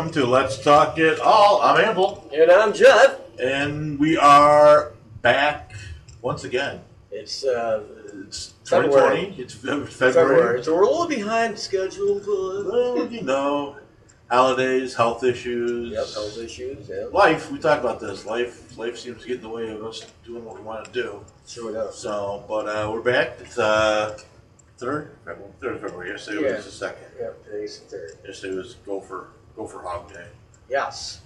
welcome to Let's Talk It All. I'm Amble, And I'm Jeff. and we are back once again. It's uh, It's February. 2020. It's February. February, so we're a little behind schedule. But Well, you know, holidays, health issues. yep, health issues. Yeah, Life. We talk about this. Life. Life seems to get in the way of us doing what we want to do. sure enough. So, but uh, we're back. It's uh, third, February. Third of February. Yesterday Yeah. was the second. Yep, today's the third. Yesterday was Gopher Gopher Hog Day. Yes.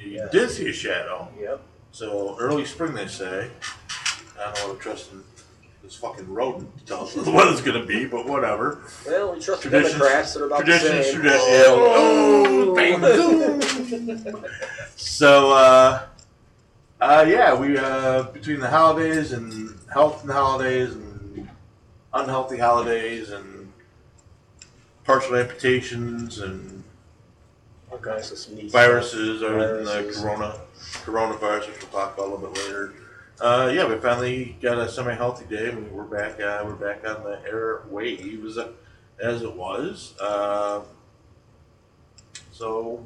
You Yeah. did see a shadow. Yep. So early spring, they say. I don't know what I'm trusting this fucking rodent to tell us what the weather's gonna be, but whatever. Well, we trust the Traditions- Democrats. They're about Traditions, the same. tradition. Oh, bang. So, uh, uh, yeah, we uh, between the holidays and health and holidays and unhealthy holidays and partial amputations and Okay, so some neat viruses or the Viruses. corona coronavirus, which we'll talk about a little bit later. Uh, yeah, we finally got a semi-healthy day. and We're back. Uh, we're back on the air waves uh, as it was. Uh, so,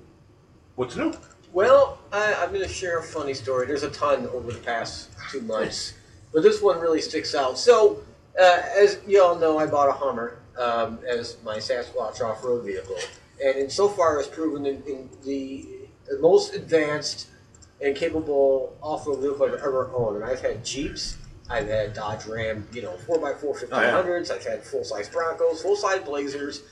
what's new? Well, I, I'm going to share a funny story. There's a ton over the past two months, but this one really sticks out. So, uh, as you all know, I bought a Hummer um, as my Sasquatch off-road vehicle, and in so far has proven in, in the, the most advanced and capable off-road vehicle I've ever owned. And I've had Jeeps, I've had Dodge Ram, you know, 4x4 1500s, I've had full-size Broncos, full-size Blazers.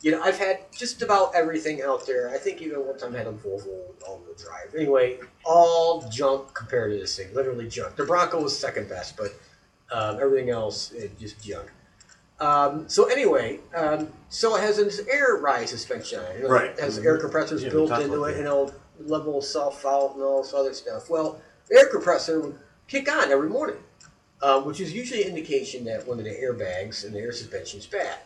You know, I've had just about everything out there. I think even one time I had a Volvo all-wheel drive. Anyway, all junk compared to this thing. Literally junk. The Bronco was second best, but um, everything else it just junk. Um, so anyway, um, so it has this air ride suspension on it. Right. It has air compressors Yeah, built into it, you know, level self out and all this other stuff. Well, the air compressor would kick on every morning, um, which is usually an indication that one of the airbags and the air suspension is bad.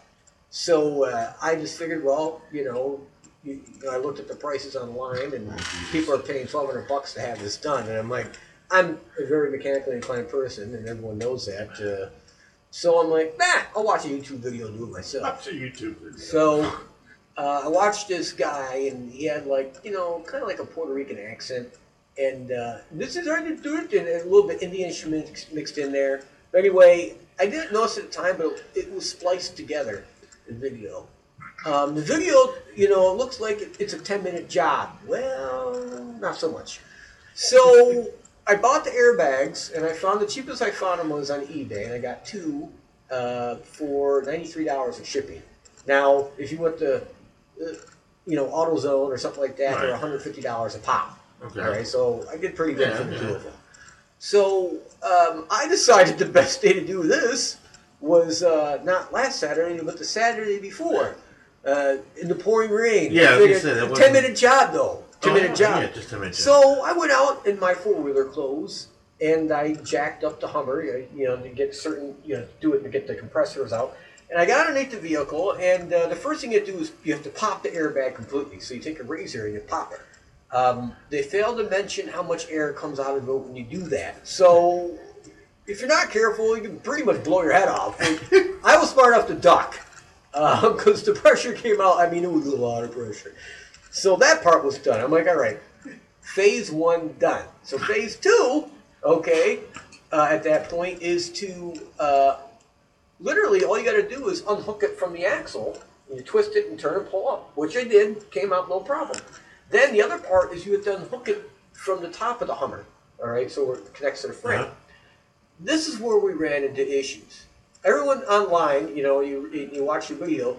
So uh, I just figured, well, you know, you, you I looked at the prices online, and people are paying twelve hundred bucks to have this done, and I'm like, I'm a very mechanically inclined person, and everyone knows that. Uh, so I'm like, nah, I'll watch a YouTube video and do it myself. Up to YouTube. video. So uh, I watched this guy, and he had like you know kind of like a Puerto Rican accent, and uh, this is hard to do it, and a little bit Indian instruments mixed in there. But anyway, I didn't notice at the time, but it was spliced together. The video. Um, the video, you know, it looks like it's a 10 minute job. Well, not so much. So I bought the airbags, and I found the cheapest I found them was on eBay, and I got two uh, for $93 in shipping. Now, if you went to, uh, you know, AutoZone or something like that, they're $150 a pop. Okay. All right, so I did pretty good Yeah, for the two of them. So um, I decided the best day to do this was uh, not last Saturday, but the Saturday before, uh, in the pouring rain. Yeah, I was gonna figured say, that a wasn't- ten minute job though. Oh, minute yeah, job. Yeah, just 10 minute. So I went out in my four wheeler clothes and I jacked up the Hummer, you know, to get certain, you know, do it to get the compressors out. And I got underneath the vehicle, and uh, the first thing you do is you have to pop the airbag completely. So you take a razor and you pop it. Um, they fail to mention how much air comes out of it when you do that. So if you're not careful, you can pretty much blow your head off. I was smart enough to duck because the pressure came out. I mean, it was a lot of pressure. So that part was done. I'm like, all right, phase one done. So phase two, okay, uh, at that point is to uh, literally all you got to do is unhook it from the axle. You twist it and turn and pull up, which I did. Came out no problem. Then the other part is you have to unhook it from the top of the Hummer. All right, so it connects to the frame. Uh-huh. This is where we ran into issues. Everyone online, you know, you you watch the video,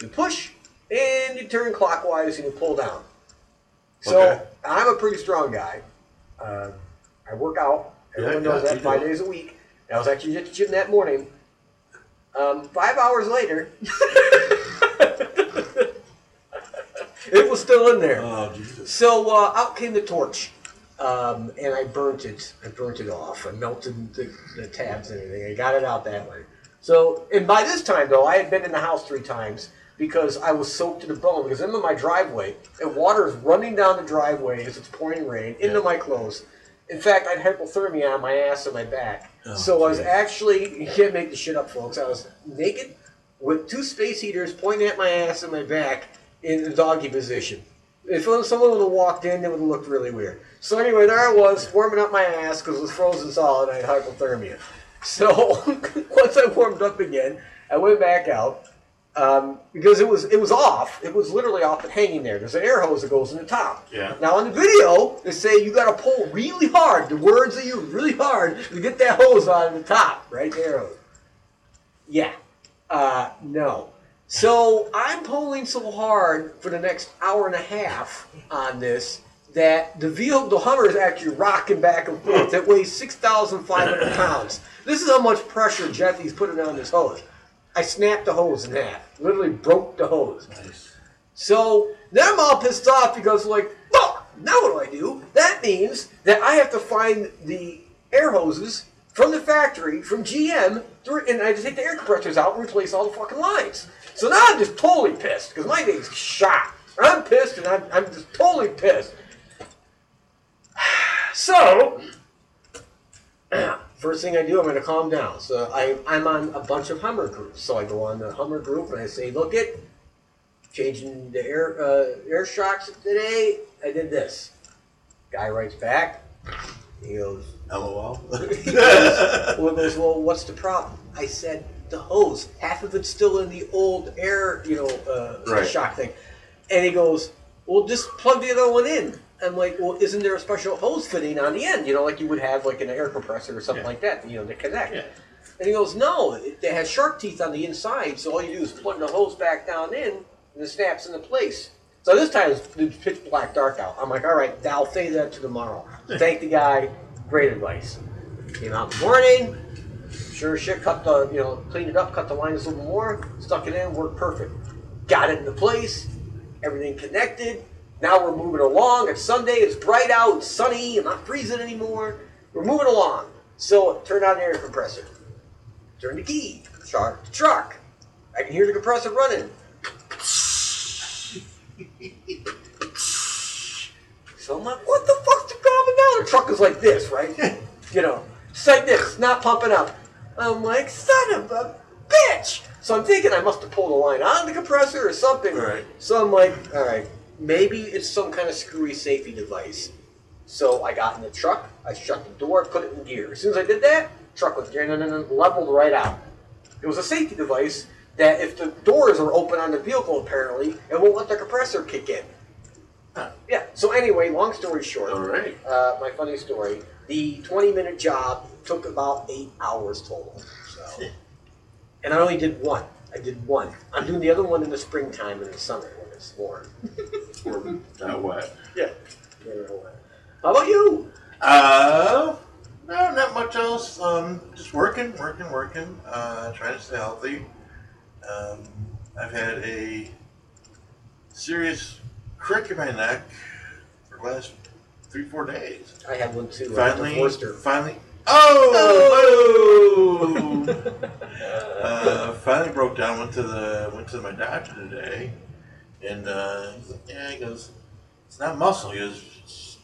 you push and you turn clockwise and you pull down. So Okay. I'm a pretty strong guy. Um, I work out. Everyone Yeah, knows that five do. days a week. I was actually at the gym that morning. Um, five hours later, it was still in there. Oh, Jesus. So uh, out came the torch, um, and I burnt it. I burnt it off. I melted the, the tabs and everything. I got it out that way. So, and by this time though, I had been in the house three times because I was soaked to the bone. Because I'm in my driveway, and water is running down the driveway as it's pouring rain into Yeah. my clothes. In fact, I had hypothermia on my ass and my back. Oh, so I was geez. actually, you can't make this shit up, folks. I was naked with two space heaters pointing at my ass and my back in the doggy position. If someone would have walked in, it would have looked really weird. So anyway, there I was warming up my ass because it was frozen solid. I had hypothermia. So once I warmed up again, I went back out um, because it was it was off. It was literally off and hanging there. There's an air hose that goes in the top. Yeah. Now on the video, they say you got to pull really hard. The words are used really hard to get that hose on the top, right there. Yeah. Uh, no. So I'm pulling so hard for the next hour and a half on this that the vehicle, the Hummer, is actually rocking back and forth. It weighs 6,500 pounds. This is how much pressure Jeffy's putting on this hose. I snapped the hose in half. Literally broke the hose. Nice. So now I'm all pissed off because, like, fuck, now what do I do? That means that I have to find the air hoses from the factory, from GM, through- and I have to take the air compressors out and replace all the fucking lines. So now I'm just totally pissed because my day's shot. I'm pissed and I'm, I'm just totally pissed. So, first thing I do, I'm going to calm down. So I, I'm on a bunch of Hummer groups. So I go on the Hummer group and I say, look it, changing the air uh, air shocks today. I did this. Guy writes back. He goes, LOL. well, he goes, well, what's the problem? I said the hose. Half of it's still in the old air, you know, uh, Right. shock thing. And he goes, well, just plug the other one in. I'm like, well, isn't there a special hose fitting on the end? You know, like you would have like an air compressor or something Yeah. like that. You know, to connect. Yeah. And he goes, no, it, it has shark teeth on the inside, so all you do is plug the hose back down in, and it snaps into place. So this time it's, pitch black dark out. I'm like, all right, I'll say that to tomorrow. Thank the guy. Great advice. Came out in the morning. Sure shit, cut the, you know, cleaned it up, cut the lines a little more, stuck it in, worked perfect. Got it into place, everything connected. Now we're moving along. It's Sunday, it's bright out, it's sunny, I'm not freezing anymore. We're moving along. So turn on the air compressor. Turn the key. Start the truck. I can hear the compressor running. So I'm like, what the fuck's the problem now? The truck is like this, right? you know, it's like this, not pumping up. I'm like, son of a bitch. So I'm thinking I must have pulled a line on the compressor or something. Right. So I'm like, all right, maybe it's some kind of screwy safety device. So I got in the truck, I shut the door, put it in gear. As soon as I did that, truck was gear, and then leveled right out. It was a safety device that if the doors are open on the vehicle, apparently, it won't let the compressor kick in. Huh. Yeah. So anyway, long story short, All right. uh, my funny story. The 20 minute job took about eight hours total. So, and I only did one. I did one. I'm doing the other one in the springtime and the summer warm. Or not wet. Yeah. How about you? Uh, no, not much else. Um, just working, working, working. Uh, trying to stay healthy. Um, I've had a serious crick in my neck for the last three, four days. I have one too. Finally, finally. Oh! boom! uh, finally broke down. Went to the went to my doctor today, and uh, he's like, "Yeah," he goes, "It's not muscle." He goes,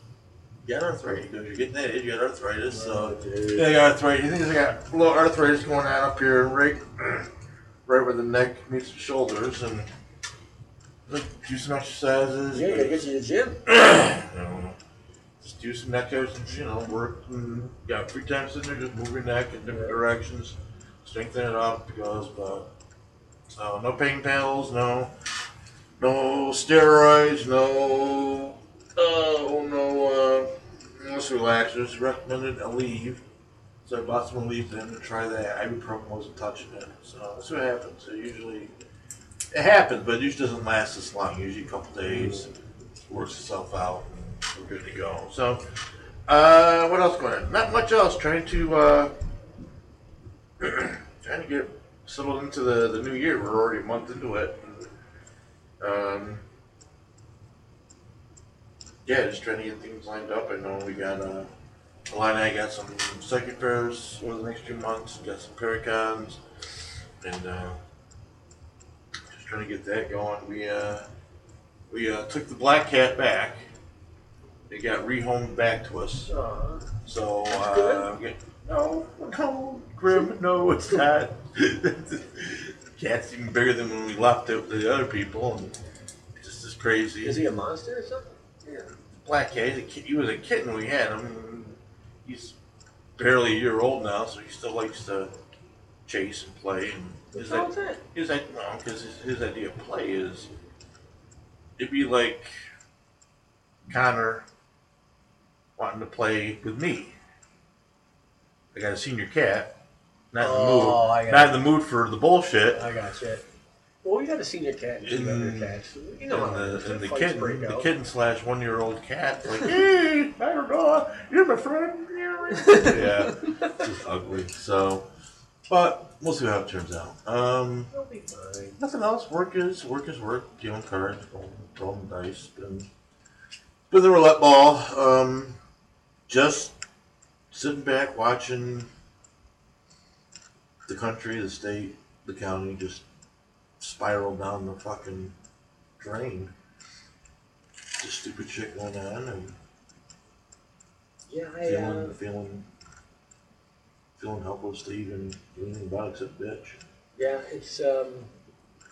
"You got arthritis." He goes, "You're getting that age. You got arthritis." So yeah, I got arthritis. He thinks I got a little arthritis going on up here, right, right where the neck meets the shoulders, and like do some exercises. Yeah, gotta get you to the gym. you know, just do some neck exercises, you know, work and got free time sitting there, just move your neck in different directions, strengthen it up because but so no pain pills, no no steroids, no oh no uh no relaxers, recommended a leave. So I bought some leave then to try that. Ibuprofen wasn't touching it. So that's what happens. So usually it happens, but it usually doesn't last this long. Usually a couple days works itself out and we're good to go. So, uh, what else going on? Not much else. Trying to uh, trying to get settled into the, the new year. We're already a month into it. Um, yeah, just trying to get things lined up. I know we got uh, Alana, I got some second pairs over the next few months. Got some Paracons, and uh, just trying to get that going. We uh, we uh, took the black cat back. It got rehomed back to us. Uh, So, uh, get, no, no, Grim, no, it's not. Cat's even bigger than when we left it with the other people, and it's just as crazy. Is he a monster or something? Yeah, black cat. He's a kid. He was a kitten. We had him. He's barely a year old now, so he still likes to chase and play. And What's his, with that? his, no, because his, his idea of play is it'd be like Connor wanting to play with me. I got a senior cat. Not in the Oh, mood. got Not in the mood for the bullshit. I got you. Well, we got a senior cat and two other cats. You know and the, and the Fights kitten, the kitten slash one year old cat, like, hey, I don't know, you're my friend. yeah, it's just ugly. So, but we'll see how it turns out. Um, He'll be fine. nothing else. Work is work is work. Dealing cards, rolling, rolling dice. Been, been the roulette ball. Um, just sitting back watching the country, the state, the county just spiral down the fucking drain. Just stupid shit went on and Yeah, I, feeling uh, feeling feeling helpless to even do anything about it except bitch. yeah, it's um,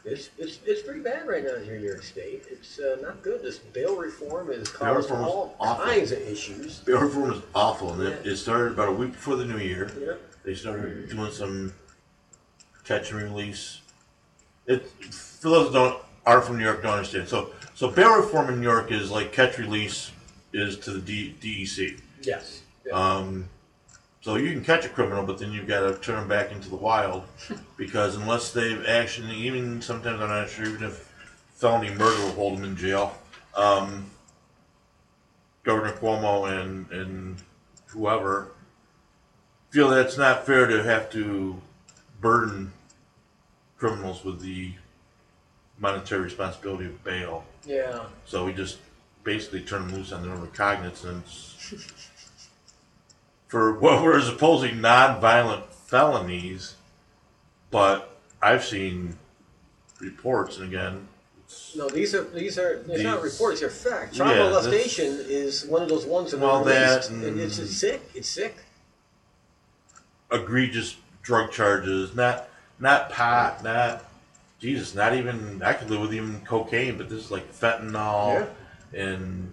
it's it's it's pretty bad right now here in New York State. It's uh, not good. This bail reform caused reform all awful. kinds of issues. Bail reform is awful, and it, it started about a week before the new year. Yeah. They started doing some catch and release. It for those that don't aren't from New York don't understand. So so bail reform in New York is like catch release is to the D, DEC. Yes. Yeah. Um, so you can catch a criminal, but then you've got to turn them back into the wild because unless they've actually, even sometimes I'm not sure, even if felony murder will hold them in jail. Um, Governor Cuomo and and whoever feel that it's not fair to have to burden criminals with the monetary responsibility of bail. yeah. So we just basically turn them loose on their own recognizance for what were supposedly non-violent felonies. But I've seen reports, and again, No, these are these are they're not reports. They're facts. Child Yeah, molestation is one of those ones that Well, are that and it's, and- it's sick. It's sick. egregious drug charges, not not pot, not Jesus, not even I could live with even cocaine, but this is like fentanyl and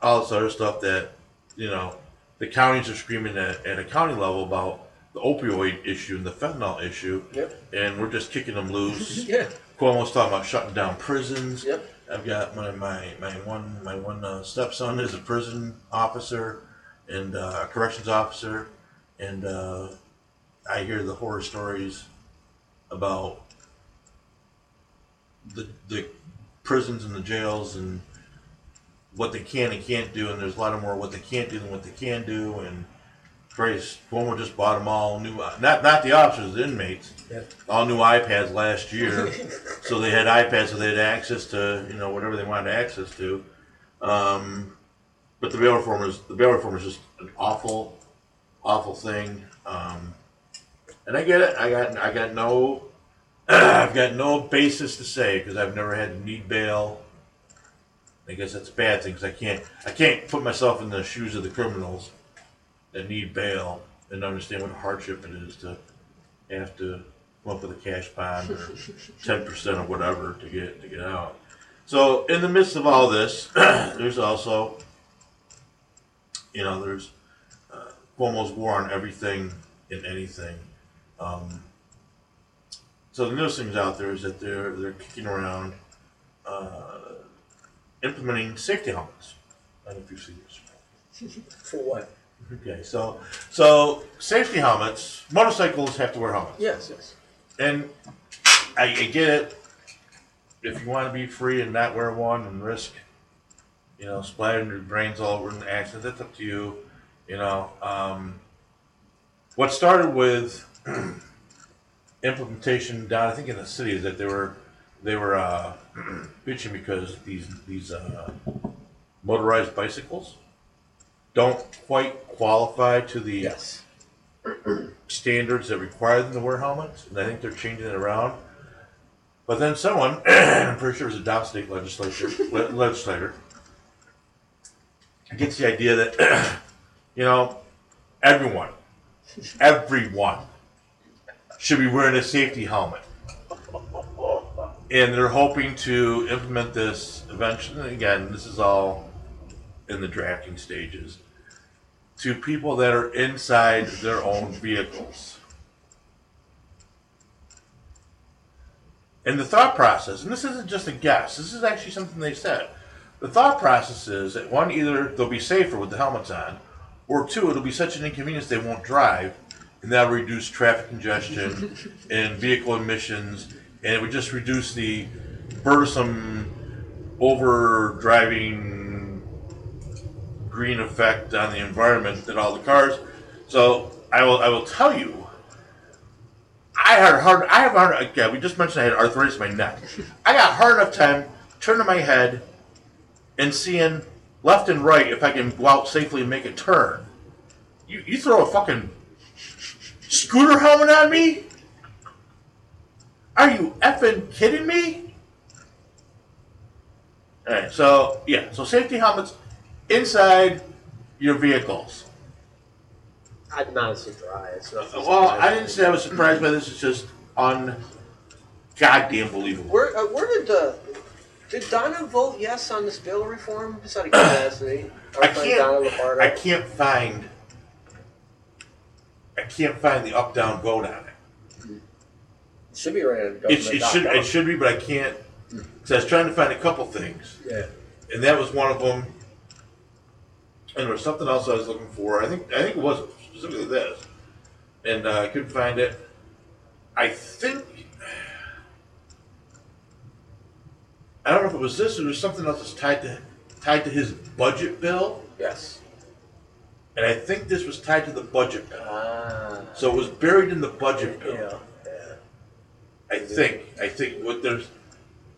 all this other stuff that you know the counties are screaming at, at a county level about the opioid issue and the fentanyl issue, Yep. and we're just kicking them loose. Yeah. Cuomo's talking about shutting down prisons. Yep. I've got my my, my one my one uh, stepson is a prison officer and uh, a corrections officer, and uh, I hear the horror stories about the the prisons and the jails and what they can and can't do, and there's a lot of more what they can't do than what they can do, and Christ, Cuomo just bought them all new, not not the officers, the inmates, Yep. all new iPads last year. so they had iPads, so they had access to you know whatever they wanted access to. Um, but the bail reform is the bail reform is just an awful, awful thing. Um, and I get it. I got I got no I've got no basis to say because I've never had to need bail. I guess that's a bad thing because I can't I can't put myself in the shoes of the criminals that need bail and understand what a hardship it is to have to come up with a cash bond or ten percent or whatever to get to get out. So in the midst of all this, there's also, you know, there's uh, Cuomo's war on everything and anything. Um, so the newest things out there is that they're they're kicking around uh, implementing safety helmets. I don't know if you see this. For what? Okay, so so safety helmets. Motorcycles have to wear helmets, Yes. Yes. and I, I get it. If you want to be free and not wear one and risk, you know, splattering your brains all over in an accident, that's up to you. You know, um, what started with implementation down, I think in the city, is that they were they were uh, bitching because these these uh, motorized bicycles don't quite qualify to the Yes. standards that require them to wear helmets, and I think they're changing it around. But then someone, I'm pretty sure it was a downstate legislature le- legislator, gets the idea that you know everyone, everyone should be wearing a safety helmet. and they're hoping to implement this eventually. Again, this is all in the drafting stages to people that are inside their own vehicles. And the thought process, and this isn't just a guess, this is actually something they said. The thought process is that one, either they'll be safer with the helmets on, or two, it'll be such an inconvenience they won't drive, and that'll reduce traffic congestion and vehicle emissions, and it would just reduce the burdensome over driving green effect on the environment that all the cars. So I will I will tell you, I had hard I have hard again. We just mentioned I had arthritis in my neck. I got hard enough time turning my head and seeing left and right if I can go out safely and make a turn. You you throw a fucking scooter helmet on me? Are you effing kidding me? Alright, so yeah, so safety helmets inside your vehicles. I'm not surprised. Not Well, I didn't say I was surprised by this. It's just un goddamn believable. Where, uh, where did uh, did Donna vote yes on this bill reform? Just out of curiosity. Our I can't. I can't find. I can't find the up down vote on it. Should be right It, it should it should be, but I can't. So I was trying to find a couple things, Yeah. and that was one of them. And there was something else I was looking for. I think I think it was specifically this, and uh, I couldn't find it. I think I don't know if it was this or there's something else that's tied to tied to his budget bill, Yes. And I think this was tied to the budget bill. Ah. So it was buried in the budget bill. Yeah. Yeah. I think. I think what there's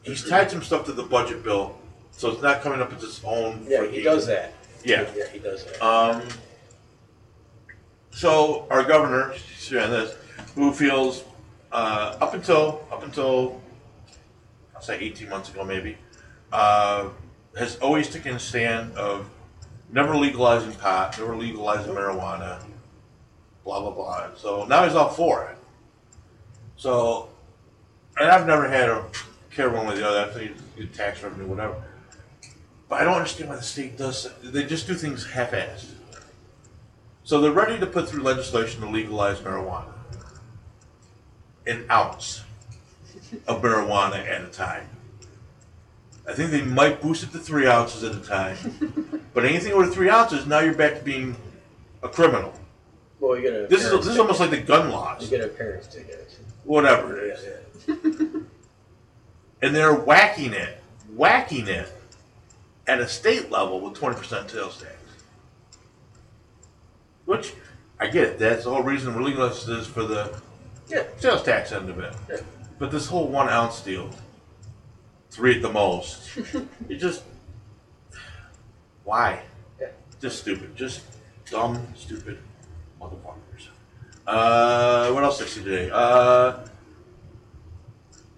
he's tied some stuff to the budget bill, so it's not coming up as its own. Yeah, he does that. Yeah. Yeah, he does that. Um. So our governor, she's on this, who feels uh, up until up until I'll say 18 months ago maybe, uh, has always taken a stand of never legalizing pot, never legalizing marijuana, blah blah blah. So now he's all for it. So, and I've never had a care one way or the other. I think tax revenue, whatever. But I don't understand why the state does. They just do things half-assed. So they're ready to put through legislation to legalize marijuana. An ounce of marijuana at a time. I think they might boost it to three ounces at a time. but anything over three ounces, now you're back to being a criminal. well, you're gonna. This is this is almost like the gun laws, You get a parents ticket. whatever it yeah. and they're whacking it, whacking it at a state level with 20% sales tax. Which, I get it, that's the whole reason we're legalizing this for the Yeah. sales tax end of it. Yeah. But this whole one ounce deal, three at the most, it just, why? Yeah. Just stupid, just dumb, stupid motherfuckers. Uh, what else did I see today? Uh,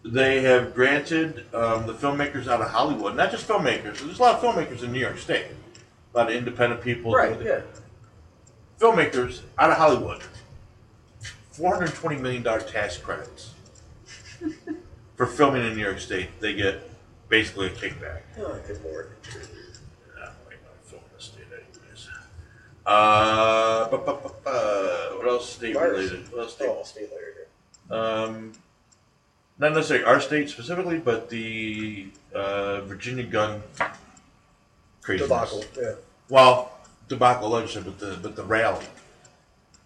they have granted um, the filmmakers out of Hollywood, not just filmmakers. There's a lot of filmmakers in New York State, a lot of independent people. Right. Yeah. Filmmakers out of Hollywood, four hundred twenty million dollar tax credits for filming in New York State. They get basically a kickback. Oh, good lord. Yeah, wait, I'm filming the state anyways. Uh, bu- bu- bu- bu- what else state Virus. related? What else state? Oh, stay later. Um, not necessarily our state specifically, but the uh, Virginia gun craziness. Debacle. Yeah. Well, debacle legislature, but the but the rally.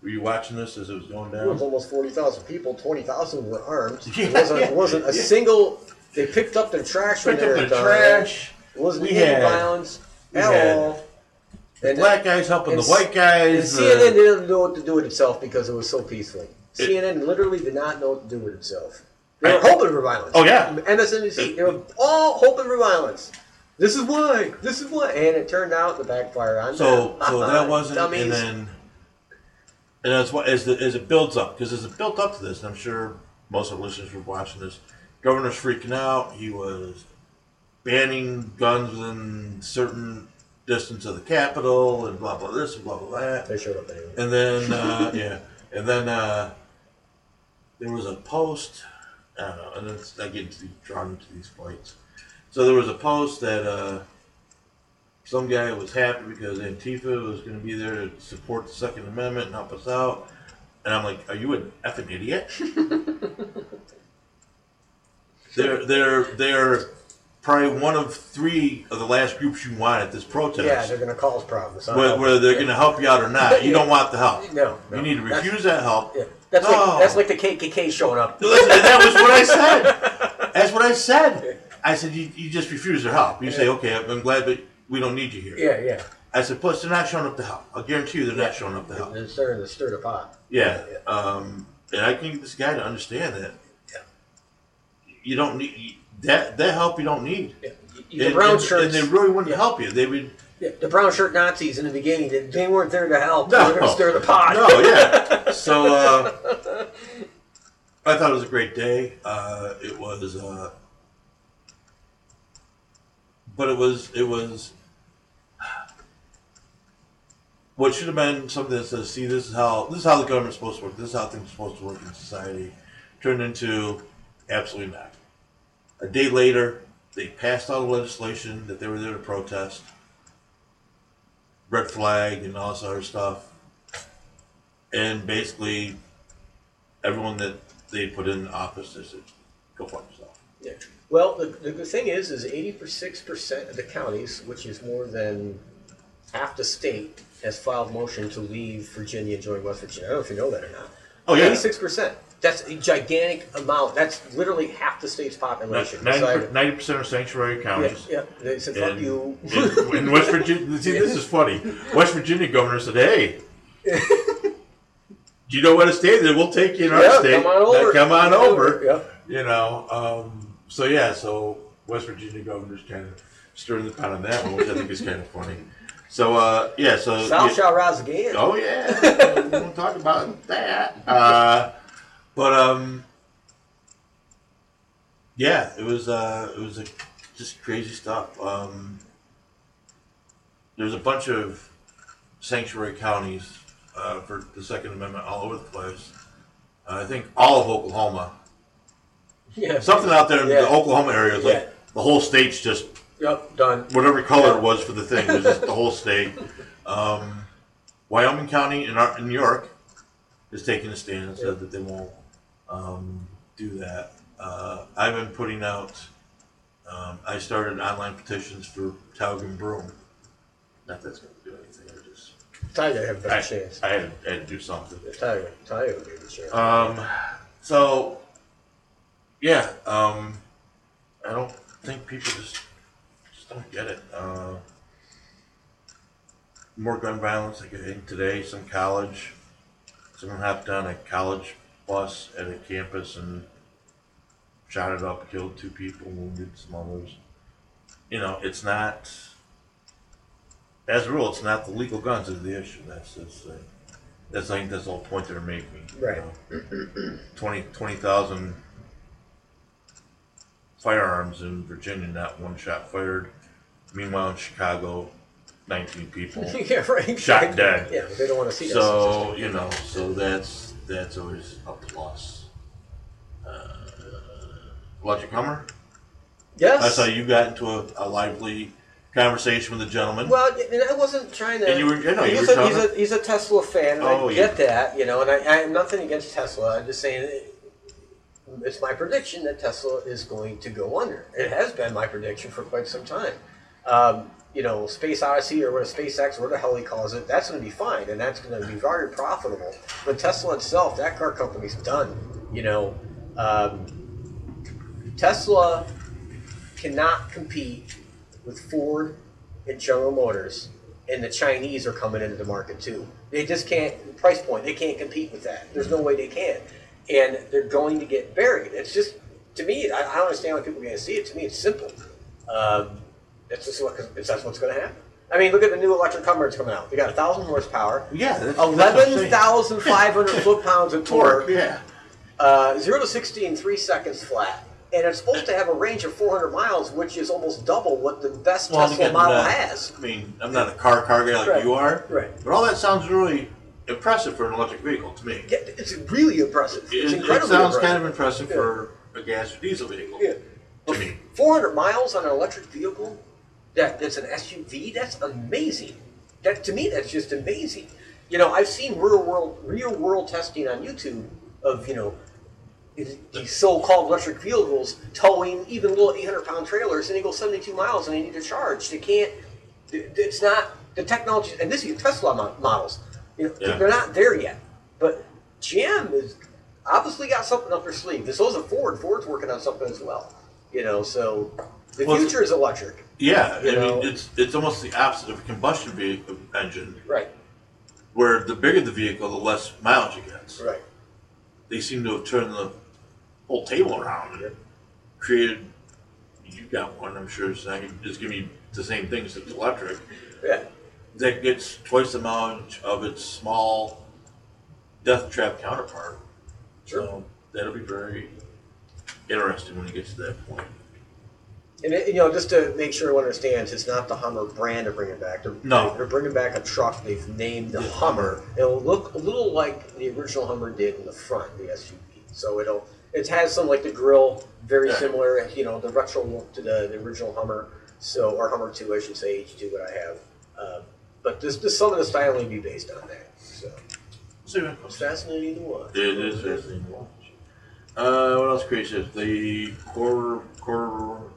Were you watching this as it was going down? It was almost forty thousand people. Twenty thousand were armed. Yeah, it wasn't, yeah, it wasn't a yeah. single. They picked up their trash when Picked they were the done. trash. It wasn't We any had- violence at all. The And black guys helping and the white And guys. uh, CNN didn't know what to do with itself because it was so peaceful. It- CNN literally did not know what to do with itself. They I- were hoping for violence. Oh, yeah. MSNBC, they were all hoping for violence. This is why. This is why. And it turned out the backfire on So them. so that wasn't, Dummies. and then, and that's what as the as it builds up because as it built up to this, and I'm sure most of the listeners were watching this. Governor's freaking out. He was banning guns within certain distance of the Capitol, and blah blah this and blah blah that. They showed up anyway. And then uh, yeah, and then uh, there was a post. I don't know, and then I get into drawn into these fights. So there was a post that uh, some guy was happy because Antifa was going to be there to support the Second Amendment and help us out, and I'm like, are you an effing idiot? they're they're they're probably one of three of the last groups you want at this protest. Yeah, they're going to cause problems. I whether, whether they're going to help you out or not. You don't want the help. No, no. You need to That's- refuse that help. Yeah. That's No. like that's like the KKK showing up. Listen, that was what I said. That's what I said. I said, you, you just refuse their help. You say, okay, I'm glad, but we don't need you here. Yeah, yeah. I said, plus, they're not showing up to help. I'll guarantee you they're not showing up to help. They're starting to stir the pot. Yeah. Um, and I can get this guy to understand that Yeah. you don't need you- that that help you don't need. Yeah. The And, brown and- shirts. and they really wouldn't help you. They would. yeah, the brown shirt Nazis in the beginning, they, they weren't there to help. No. They were going to stir the pot. No, yeah. So uh, I thought it was a great day. Uh, it was, uh, but it was it was what should have been something that says, "See, this is how this is how the government's supposed to work. This is how things are supposed to work in society." Turned into absolutely not. A day later, they passed all the legislation that they were there to protest, red flag, and all this other stuff and basically everyone that they put in office they said, "Go fuck yourself." Yeah. Well, the, the thing is, is 86% of the counties, which is more than half the state, has filed motion to leave Virginia and join West Virginia. I don't know if you know that or not. Oh yeah, 86%. That's a gigantic amount. That's literally half the state's population. ninety percent are sanctuary counties. yeah. They said, fuck And you. in, in West Virginia, see, this is funny. West Virginia governor said, "Hey, do you know what to stay there? We'll take you in our Yeah, state. come on over. Come on over." Yeah. You know. Um, so yeah, so West Virginia governor's kind of stirring the pot on that one, which I think is kind of funny. So uh, yeah, so South yeah- shall rise again. Oh yeah, we won't talk about that. Uh, but um, yeah, it was uh, it was a, just crazy stuff. Um, there's a bunch of sanctuary counties uh, for the Second Amendment all over the place. Uh, I think all of Oklahoma, Yeah. something out there in Yeah. the Oklahoma area is Yeah. like the whole state's just Yep, done. whatever color it was for the thing. It was just the whole state. Um, Wyoming County in, our, in New York is taking a stand and said that they won't um, do that. Uh, I've been putting out. Um, I started online petitions for Tioga and Broome. Not that's going to do anything. I just Tioga have a better I, chance. I had, I had to do something. Tioga, Tioga would be the chance. Um, so, yeah, um, I don't think people just just don't get it. Uh, more gun violence. Like I think today, some college, someone hopped on a college bus at a campus and shot it up, killed two people, wounded some others. You know, it's not. As a rule, it's not the legal guns that are the issue. That's that's the, that's I think that's the whole point they're making. you Right. know. 20 20,000 firearms in Virginia, not one shot fired. Meanwhile, in Chicago, 19 people yeah, right. shot dead. Yeah, they don't want to see that. So you know, so that's that's always a plus. Uh, electric Hummer. yes. I saw you got into a, a lively conversation with a gentleman. Well, and I wasn't trying to. And you were- I know, you he's, were a, he's, a, he's a Tesla fan, and Oh, I yeah. get that, you know, and I, I have nothing against Tesla. I'm just saying it- it's my prediction that Tesla is going to go under. It has been my prediction for quite some time. Um, you know, Space Odyssey or what SpaceX, whatever the hell he calls it, that's going to be fine, and that's going to be very profitable. But Tesla itself, that car company's done. You know, um, Tesla cannot compete with Ford and General Motors, and the Chinese are coming into the market too. They just can't price point. They can't compete with that. There's no way they can, and they're going to get buried. It's just to me, I, I don't understand why people can't see it. To me, it's simple. Um, it's just what it's, that's what's going to happen. I mean, look at the new electric Hummer that's coming out. They got a thousand horsepower, yeah, that's, that's what I'm eleven saying. thousand five hundred foot pounds of torque. Yeah. Uh, 0 to 60 in 3 seconds flat. And it's supposed to have a range of 400 miles, which is almost double what the best Well, Tesla again, model that- has. I mean, I'm not a car car guy like Right. you are, Right. but all that sounds really impressive for an electric vehicle to me. Yeah, it's really impressive. It's It, it sounds impressive. kind of impressive Yeah. for a gas or diesel vehicle. Yeah. To me. 400 miles on an electric vehicle that that's an SUV. That's amazing. That to me, that's just amazing. You know, I've seen real world real world testing on YouTube of you know these so-called electric vehicles towing even little 800 pound trailers, and they go 72 miles and they need to charge. They can't. It's not the technology, and this is Tesla models. You know, Yeah. they're not there yet. But GM is obviously got something up their sleeve. This was a Ford. Ford's working on something as well. You know, so the Well, future is electric. Yeah, I know? mean it's it's almost the opposite of a combustion vehicle engine, Right. where the bigger the vehicle, the less mileage it gets. Right. They seem to have turned the whole table around and created. You've got one, I'm sure. It's not give me the same thing as it's electric. Yeah. That gets twice the mileage of its small death trap counterpart. So that'll be very interesting when it gets to that point. And it, you know, just to make sure everyone understands, it's not the Hummer brand they're bringing back. They're, No. they're bringing back a truck they've named the The Hummer. It'll look a little like the original Hummer did in the front, the SUV. So it'll it has some like the grill, very Yeah. similar, you know, the retro look to the, the original Hummer. So or Hummer Two, I should say, H2, what I have. Um, but this, this some of the styling will be based on that. So it's fascinating to watch. It is fascinating to watch. Uh, what else crazy? The cor, cor,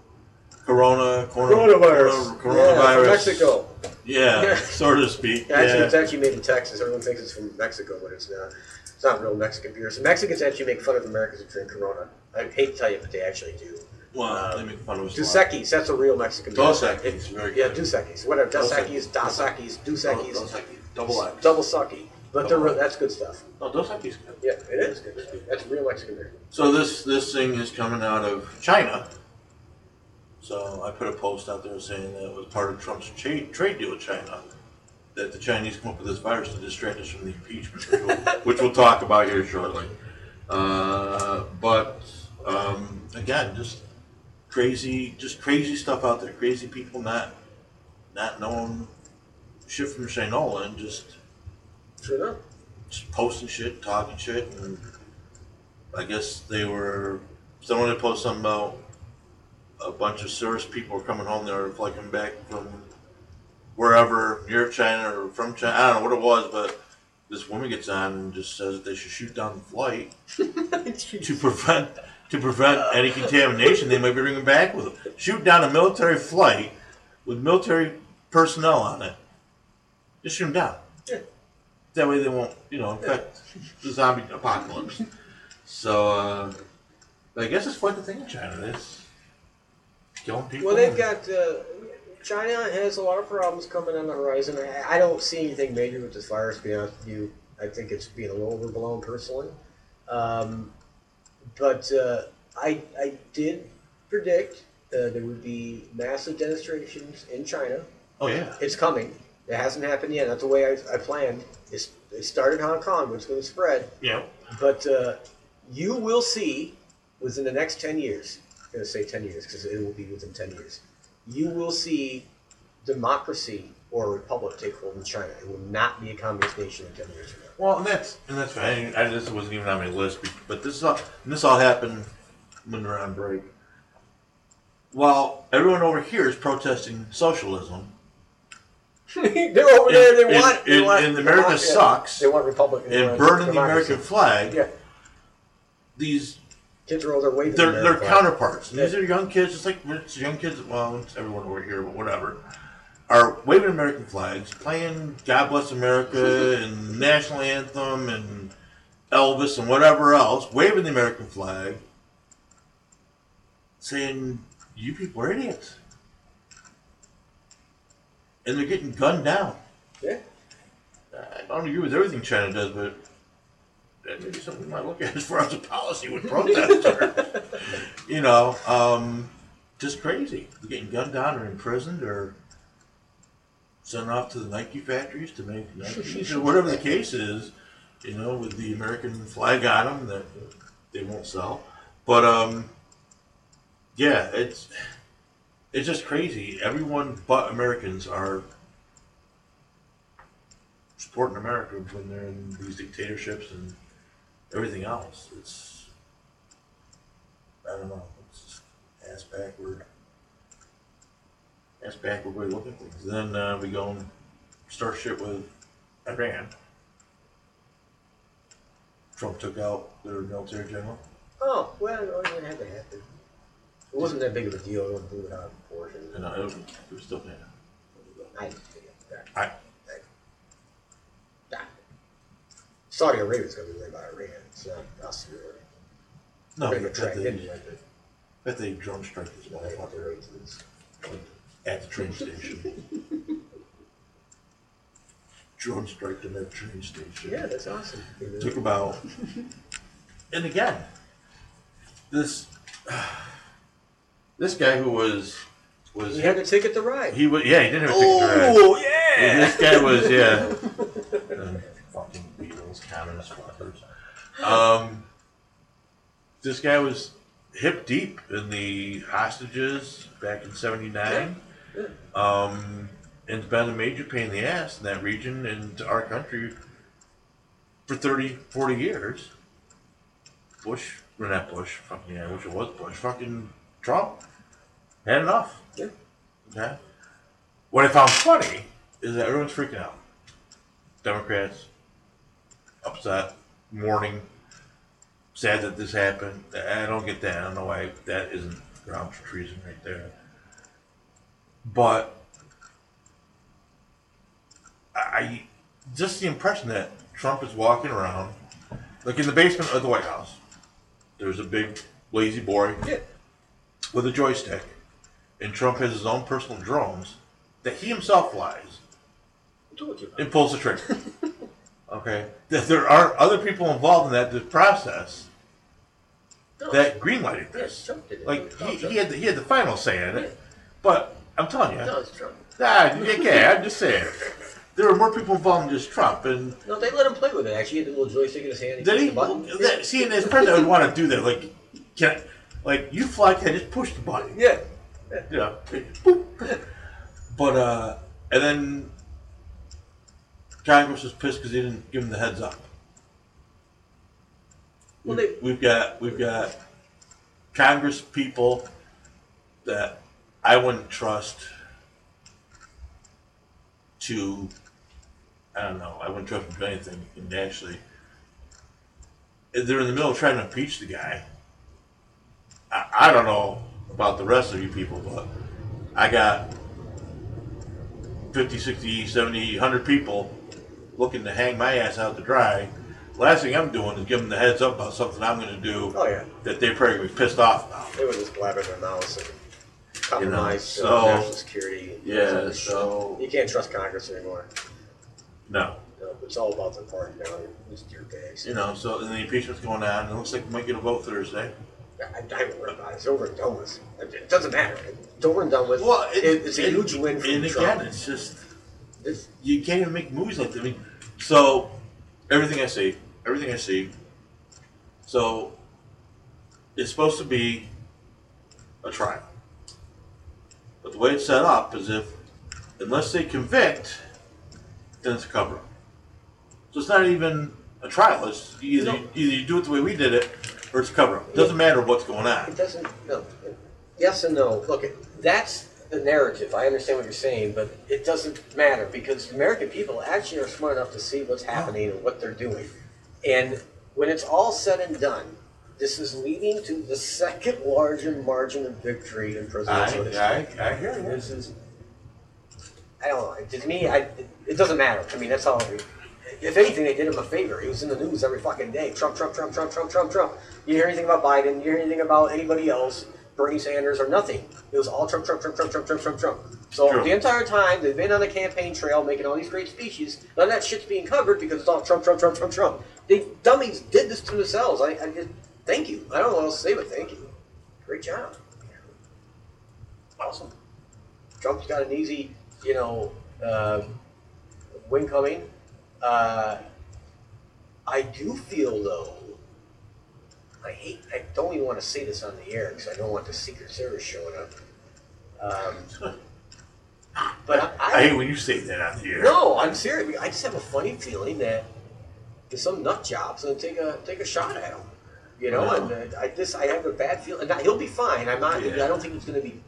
corona, corona, Coronavirus. corona- Yeah, coronavirus. from Mexico. Yeah, Yeah. so to speak. Actually, yeah. it's actually made in Texas. Everyone thinks it's from Mexico, but it's not. It's not real Mexican beer. So Mexicans actually make fun of Americans who drink Corona. I hate to tell you, but they actually do. well, um, they make fun of us. Equis, that's a real Mexican beer. Dos very Yeah, Equis. Whatever. Dos Dos Equis, Dos Equis, Dos Dos Equis. Equis. Double X. Double sucky. But they're, real- that's good stuff. Oh, no, Dos Equis good. Yeah, it is good. That's real Mexican beer. So this this thing is coming out of China. So I put a post out there saying that it was part of Trump's cha- trade deal with China. That the Chinese come up with this virus to distract us from the impeachment, which we'll, which we'll talk about here shortly. Uh, but um, again, just crazy, just crazy stuff out there. Crazy people not not knowing shit from Shinola and just just posting shit, talking shit, and I guess they were. Someone had posted something about a bunch of service people were coming home. They were flying back from wherever near China or from China. I don't know what it was, but this woman gets on and just says that they should shoot down the flight to prevent to prevent any contamination they might be bringing back with them. Shoot down a military flight with military personnel on it. Just shoot them down. Yeah. That way they won't, you know, affect the zombie apocalypse. So, uh, I guess it's quite the thing in China. It's Well, they've got uh, China has a lot of problems coming on the horizon. I, I don't see anything major with this virus. To be honest with you, I think it's being a little overblown personally. Um, but uh, I I did predict uh, there would be massive demonstrations in China. Oh yeah. It's coming. It hasn't happened yet. That's the way I, I planned. It's, they started Hong Kong, but it's going to spread. Yeah. But uh, you will see within the next 10 years, going to say 10 years because it will be within 10 years, you will see democracy or a republic take hold in China. It will not be a communist nation in 10 years from now. Well, and that's and that's fine. I, this wasn't even on my list, but this all this all happened when they're on break. While everyone over here is protesting socialism, They're over there. They want. they in- want in America sucks, They want republic. and burning the. American flag, Yeah, these kids are over there waving. they're, flag. counterparts. And These are young kids, just like it's young kids. Well, it's everyone over here, but whatever. Are waving American flags, playing "God Bless America" and national anthem and Elvis and whatever else, waving the American flag, saying "You people are idiots," and they're getting gunned down. Yeah. I don't agree with everything China does, but that may be something we might look at as far as a policy with protesters. you know, um, just crazy. They're getting gunned down or imprisoned or sent off to the Nike factories to make Nikes or whatever the case is. You know, with the American flag on them that they won't sell. But um, yeah, it's it's just crazy. Everyone but Americans are supporting America when they're in these dictatorships and everything else. It's I don't know. It's just ass backward. Ass backward way of looking at things. Then uh, we go and start shit with Iran. Trump took out their military general. Oh, well, it had to happen. It wasn't that big of a deal. It wasn't blew it out of proportion. And uh, it was, it was still bad. I didn't think of that. I, Saudi Arabia's going to be led by Iran. It's not us really. no, but to that track they, into it. that they drone strike this but I have to motherfucker wait till it's- at the train station. drone strike them at the train station. Yeah, that's awesome. took about and again this this guy who was was We had the ticket to ride. he was yeah he didn't have a ticket to ride. Oh, And yeah! this guy was yeah fucking Beatles communist fuckers um this guy was hip deep in the hostages back in 79 Yeah. um and it's been a major pain in the ass in that region and to our country for 30, 40 years. Bush, or not Bush, fucking, yeah, I wish it was Bush, fucking Trump had enough. Yeah. Okay? What I found funny is that everyone's freaking out. Democrats, upset, mourning, sad that this happened. I don't get that. I don't know why that isn't grounds for treason right there. But I just the impression that Trump is walking around, like in the basement of the White House. There's a big lazy boy Yeah. with a joystick, and Trump has his own personal drones that he himself flies I told you. and pulls the trigger. okay, that there are other people involved in that the process No, that greenlighted this. Like he, he had the, he had the final say in Yeah. it, but I'm telling you, No, it's Trump. ah, okay, I'm just saying. There were more people involved than just Trump, and No, they let him play with it. Actually, he had the little joystick in his hand. Did he? The button. Well, that- see, and as president, I would want to do that. Like, can like you fly, can I just push the button? Yeah. Know, boop. But uh, and then Congress was pissed because they didn't give him the heads up. Well, We- they- we've got we've got Congress people that I wouldn't trust to. I don't know. I wouldn't trust them to do anything. And actually, they're in the middle of trying to impeach the guy. I, I don't know about the rest of you people, but I got 50, 60, 70, 100 people looking to hang my ass out to dry. Last thing I'm doing is giving them the heads up about something I'm going to do Oh yeah. that they're probably be pissed off about. They were just blabbing their mouths and compromise You know, so- national security. Yeah, All this shit. so- you can't trust Congress anymore. No. No, it's all about the party now. It's your bags. You know, so and the impeachment's going on. It looks like we might get a vote Thursday. I, I haven't worried about it. It's over and done with. It doesn't matter. It's over and done with. Well, it, it's a huge win for And Trump. again, it's just It's- you can't even make movies like that. I mean, so everything I see, everything I see. So it's supposed to be a trial, but the way it's set up is if unless they convict, then it's a cover up. So it's not even a trial. It's either No. either you do it the way we did it, or it's a cover up. It doesn't matter what's going on. It doesn't. No. Yes and no. Look, that's the narrative. I understand what you're saying, but it doesn't matter because American people actually are smart enough to see what's happening and what they're doing. And when it's all said and done, this is leading to the second largest margin of victory in presidential history. I, I, I hear you. This is. I don't know. To me, I, it doesn't matter. I mean, that's all. If anything, they did him a favor. He was in the news every fucking day. Trump, Trump, Trump, Trump, Trump, Trump, Trump. You hear anything about Biden? You hear anything about anybody else? Bernie Sanders or nothing. It was all Trump, Trump, Trump, Trump, Trump, Trump, Trump, Trump. So True. the entire time they've been on the campaign trail making all these great speeches, none of that shit's being covered because it's all Trump, Trump, Trump, Trump, Trump. They dummies did this to themselves. I, I just thank you. I don't know what else to say but thank you. Great job. Awesome. Trump's got an easy, you know, uh, win coming. Uh, I do feel though. I hate. I don't even want to say this on the air because I don't want the Secret Service showing up. Um, but I, I hate when you say that on the air. no, I'm serious. I just have a funny feeling that there's some nut job's gonna take a take a shot at him. You know, I and uh, I just I have a bad feeling. He'll be fine. I'm not. Yeah. I don't think it's going to be.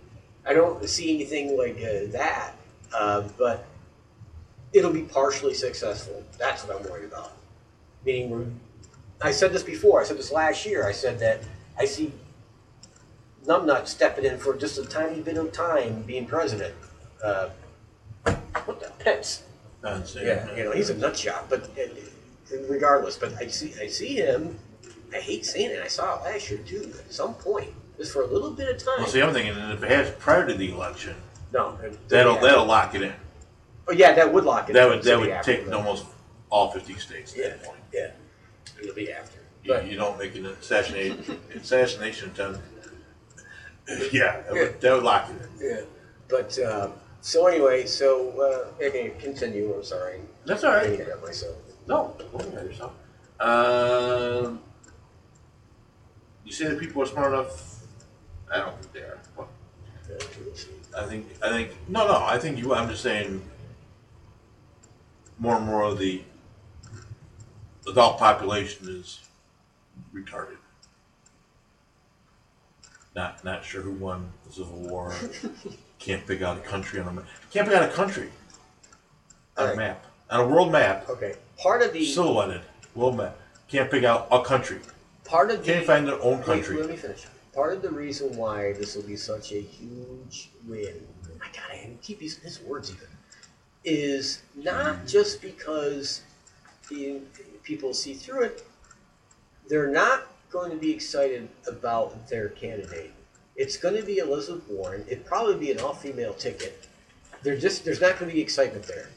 I don't see anything like uh, that. Uh, but it'll be partially successful. That's what I'm worried about. Meaning, we're, I said this before. I said this last year. I said that I see Numbnut stepping in for just a tiny bit of time being president. Uh, what the Pence? It. Yeah, you know, he's a nut job, but uh, regardless, but I see, I see him. I hate saying it. I saw it last year too. At some point, just for a little bit of time. Well, see, I'm thinking if it has prior to the election, no, it- that'll yeah. that'll lock it in. Oh yeah, that would lock it. That in. would that would take that. almost all 50 states at Yeah, that point. yeah, it'll be after. You, But you don't make an assassination assassination attempt. yeah, that would, that would lock it in. yeah, but um, so anyway, so uh, okay, continue. I'm sorry, That's all I right. hate myself. No, don't worry about yourself. Um, you say that people are smart enough. I don't think they are. I think I think no no I think you I'm just saying more and more of the adult population is retarded. Not not sure who won the Civil War. Can't pick out a country on a map. Can't pick out a country on a Alright. map. On a world map, Okay, part of the silhouetted world map. Can't pick out a country. part of the Can't find their own Wait, country. let me finish. Part of the reason why this will be such a huge win, I gotta keep using his words even, is not mm-hmm. just because the, people see through it, they're not going to be excited about their candidate. It's going to be Elizabeth Warren. It'd probably be an all-female ticket. They're just there's not going to be excitement there,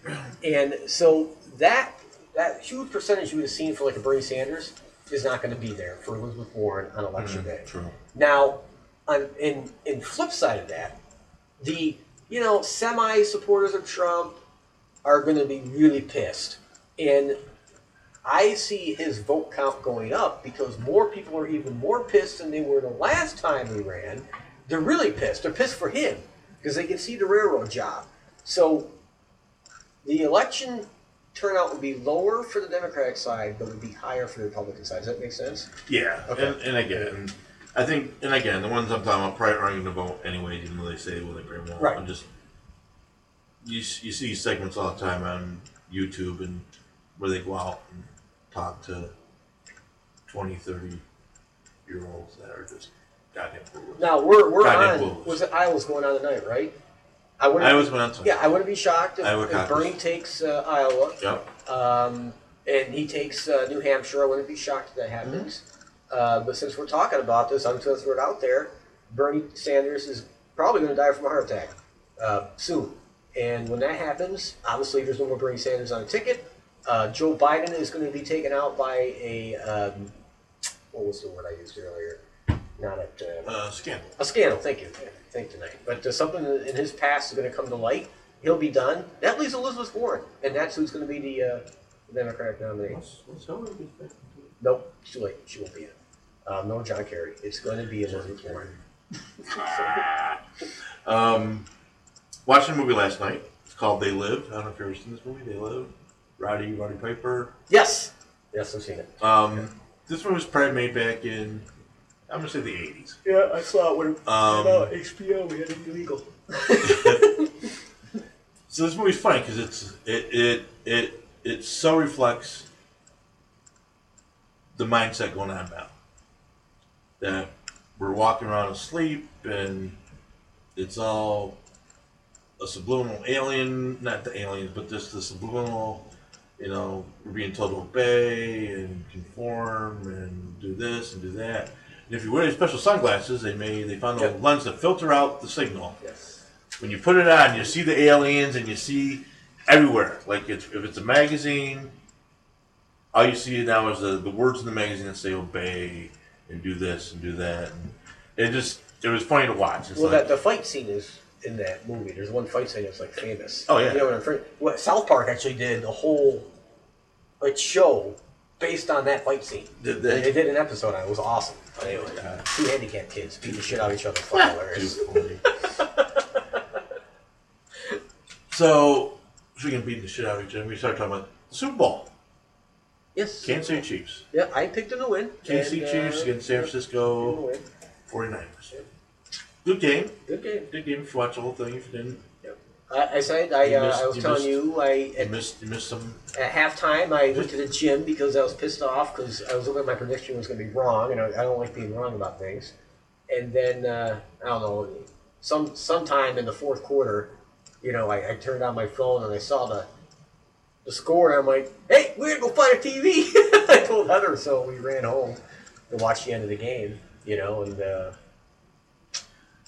and so that that huge percentage you would have seen for like a Bernie Sanders is not going to be there for Elizabeth Warren on election mm, day. True. Now, on, in in flip side of that, the you know semi supporters of Trump are going to be really pissed, and I see his vote count going up because more people are even more pissed than they were the last time he ran. They're really pissed. They're pissed for him because they can see the railroad job. So the election turnout would be lower for the Democratic side, but it would be higher for the Republican side. Does that make sense? Yeah, Okay. and, and again, And I think, and again, the ones I'm talking about probably aren't going to vote anyways, even though they say they very well. Right. I'm just you you see segments all the time on YouTube and where they go out and talk to 20, 30 year olds that are just goddamn clueless. Now we're we're Goddamn on. clueless. Was it Iowa's going on tonight, right? I would. I was going to. Yeah, I wouldn't be shocked if, Iowa if caucus. Bernie takes uh, Iowa, Yep. um, and he takes uh, New Hampshire. I wouldn't be shocked if that happens. Uh, but since we're talking about this, I'm just to throw it out there. Bernie Sanders is probably going to die from a heart attack uh, soon. And when that happens, obviously there's no more Bernie Sanders on a ticket. Uh, Joe Biden is going to be taken out by a um, what was the word I used earlier? Not at uh, Uh, scandal. a scandal. Thank you. Thank you tonight. But uh, something in his past is going to come to light. He'll be done. That leaves Elizabeth Warren, and that's who's going to be the, uh, Democratic nominee. What's, what's Hillary get back into it? Nope, too late. She won't be in. Um, no John Kerry. It's going to be Elizabeth Warren. Um, watching a movie last night. It's called They Live. I don't know if you've ever seen this movie. They Live. Roddy Roddy Piper. Yes. Yes, I've seen it. Um, this one was probably made back in I'm gonna say the eighties. Yeah, I saw it when it Um, HBO. We had it illegal. So this movie's funny because it's it it it it so reflects the mindset going on now. That we're walking around asleep and it's all a subliminal alien, not the aliens, but just the subliminal. You know, we're being told to obey and conform and do this and do that. And if you wear these special sunglasses, they may they found a lens to filter out the signal Yes. when you put it on, you see the aliens and you see everywhere. Like it's, if it's a magazine, all you see now is the, the words in the magazine that say obey and do this and do that. And it just it was funny to watch. It's Well, like, that the fight scene is in that movie. There's one fight scene that's like famous. Oh, yeah. You know what I'm trying- What South Park actually did a whole like show based on that fight scene. Did They, they? did an episode on it. It was awesome. Anyway, Yeah. two handicapped kids beating the shit out of each other. Fucking hilarious. Too funny. so, speaking of beating the shit out of each other, we started talking about the Super Bowl. Yes. Kansas City Chiefs. Yeah, I picked them to win. Kansas City and, Chiefs uh, against San Francisco gonna 49ers. Good game. Good game. Good game if you watch the whole thing. If you didn't, I, I said I, You uh, missed- I was you telling missed- you I you at, missed, you missed some. at halftime I went to the gym because I was pissed off because I was looking at my prediction was going to be wrong and I, I don't like being wrong about things. And then uh, I don't know, some sometime in the fourth quarter, you know, I, I turned on my phone and I saw the the score and I'm like, hey, we're gonna go find a TV. I told Heather, so we ran home to watch the end of the game. You know, and uh,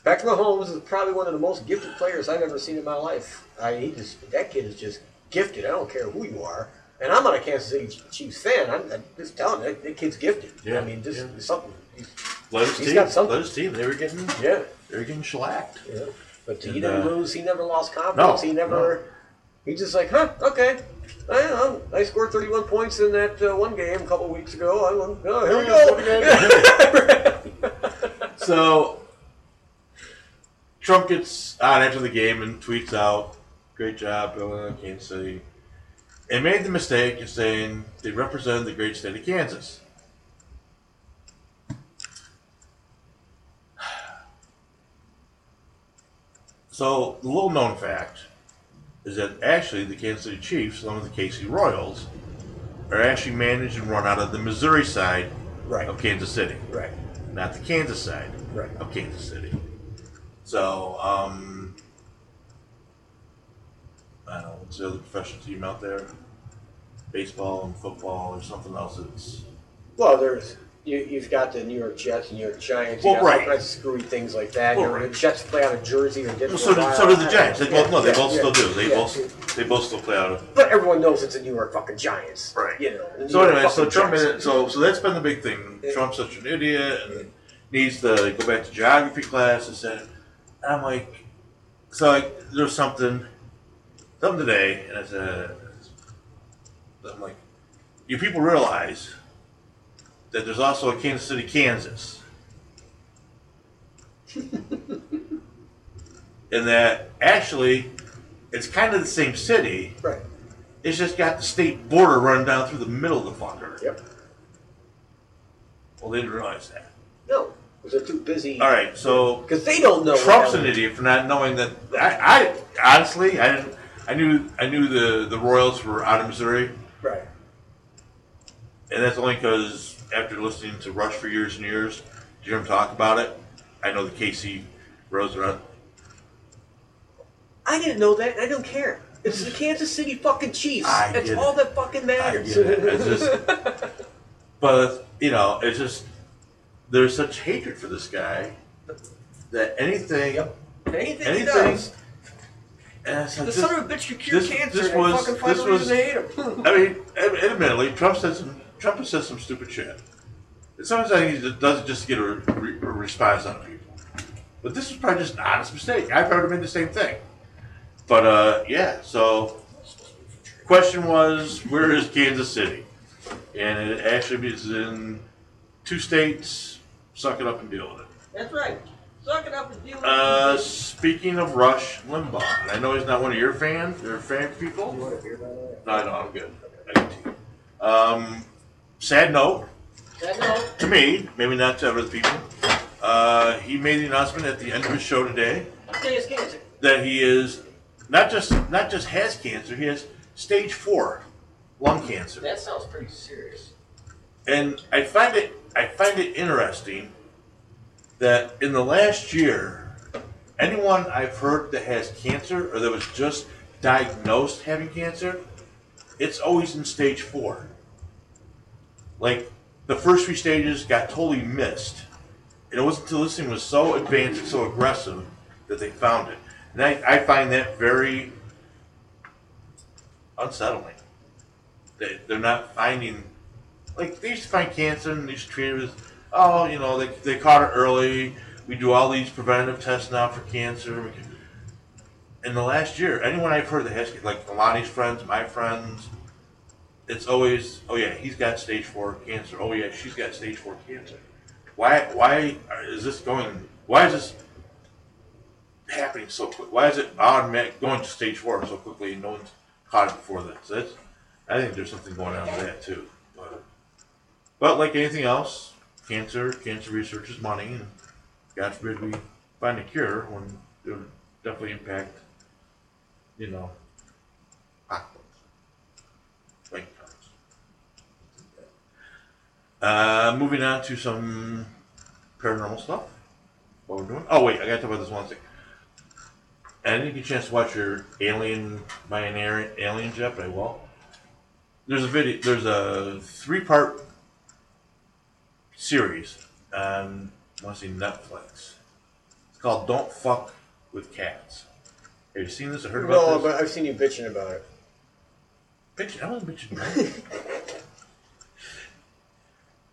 Patrick Mahomes is probably one of the most gifted players I've ever seen in my life. I he just that kid is just gifted. I don't care who you are. And I'm not a Kansas City Chiefs fan. I'm, I'm just telling you, that, that kid's gifted. Yeah, I mean, just yeah. something. He's, us He's team. got something. Us team. They were getting. yeah. They were getting shellacked. Yeah. But he never uh, lose. He never lost confidence. No, he never. He just like, huh? Okay. I know. I scored 31 points in that uh, one game a couple weeks ago. I won. Oh, here we go. So Trump gets on after the game and tweets out, "Great job, Bill Kansas City," and made the mistake of saying they represent the great state of Kansas. So the little known fact is that actually the Kansas City Chiefs, along with the KC Royals, are actually managed and run out of the Missouri side right. of Kansas City Right. not the Kansas side Right. of Kansas City. So, um, I don't know, what's the other professional team out there? Baseball and football or something else that's. Well, there's you, you've got the New York Jets and New York Giants. You Well, got all right. kinds of screwy things like that. Well, You know, right. The Jets play out of Jersey or different. So do, so do the Giants. They both, no, they both still do. They both, they both still play out of. But everyone knows it's the New York fucking Giants. Right. You know. the New So York anyway, so fucking Trump, Giants. so so that's been the big thing. Trump's such an idiot and needs to go back to geography class and said, and I'm like, so like there's something, something today, and I said, I'm like, you people realize that there's also a Kansas City, Kansas, and that actually it's kind of the same city. Right. It's just got the state border run down through the middle of the fucker. Yep. Well, they didn't realize that. No, they're too busy. All right, so Because they don't know. Trump's an idiot for not knowing that. I, I honestly, I didn't. I knew, I knew the the Royals were out of Missouri, Right. and that's only because after listening to Rush for years and years, hear him talk about it, I know the KC Royals are out. I didn't know that. I don't care. It's the Kansas City fucking Chiefs. I That's all it. that fucking I matters. get it. It's just, but you know, it's just there's such hatred for this guy that anything, Yep. Anything, he anything, does. and it's like The this- son of a bitch could cure this- cancer. this and was- fucking this was- to hate him. I mean, admittedly, Trump said some. Trump has said some stupid shit. And sometimes I think he just does it just to get a, re- a response out of people. But this was probably just an honest mistake. I probably made the same thing. But uh, yeah. So, question was, where is Kansas City? And it actually is in two states. Suck it up and deal with it. That's right. Suck it up and deal with Uh, it. speaking of Rush Limbaugh, and I know he's not one of your fans. Your fan people. You want a beer, by the way? No, no, I'm good. I got tea. Um, sad note That no. to me, maybe not to other people. Uh, he made the announcement at the end of his show today Say it's cancer. that he is not just not just has cancer, he has stage four lung cancer. That sounds pretty serious. And I find it I find it interesting that in the last year, anyone I've heard that has cancer or that was just diagnosed having cancer, it's always in stage four. Like the first three stages got totally missed. And it wasn't until this thing was so advanced and so aggressive that they found it. And I, I find that very unsettling. They, they're not finding like they used to find cancer and they used to treat it as oh you know they, they caught it early. We do all these preventative tests now for cancer. In the last year anyone i've heard that has like Alani's friends my friends it's always oh yeah he's got stage four cancer. Oh yeah she's got stage four cancer. Why why is this going why is this happening so quick? Why is it automatic going to stage four so quickly and no one's caught it before this? That's I think there's something going on with that too. But But like anything else, cancer cancer research is money, and God forbid we find a cure when it would definitely impact, you know, pocketbooks, bank accounts. Uh, moving on to some paranormal stuff. What we're doing? Oh wait, I gotta talk about this one thing. I didn't get a chance to watch your Alien by Alien- yet, but I will. There's a video. There's a three-part series um, on I want to say Netflix. It's called "Don't Fuck with Cats." Have you seen this or heard about No, this? but I've seen you bitching about it. Bitching? I wasn't bitching. man.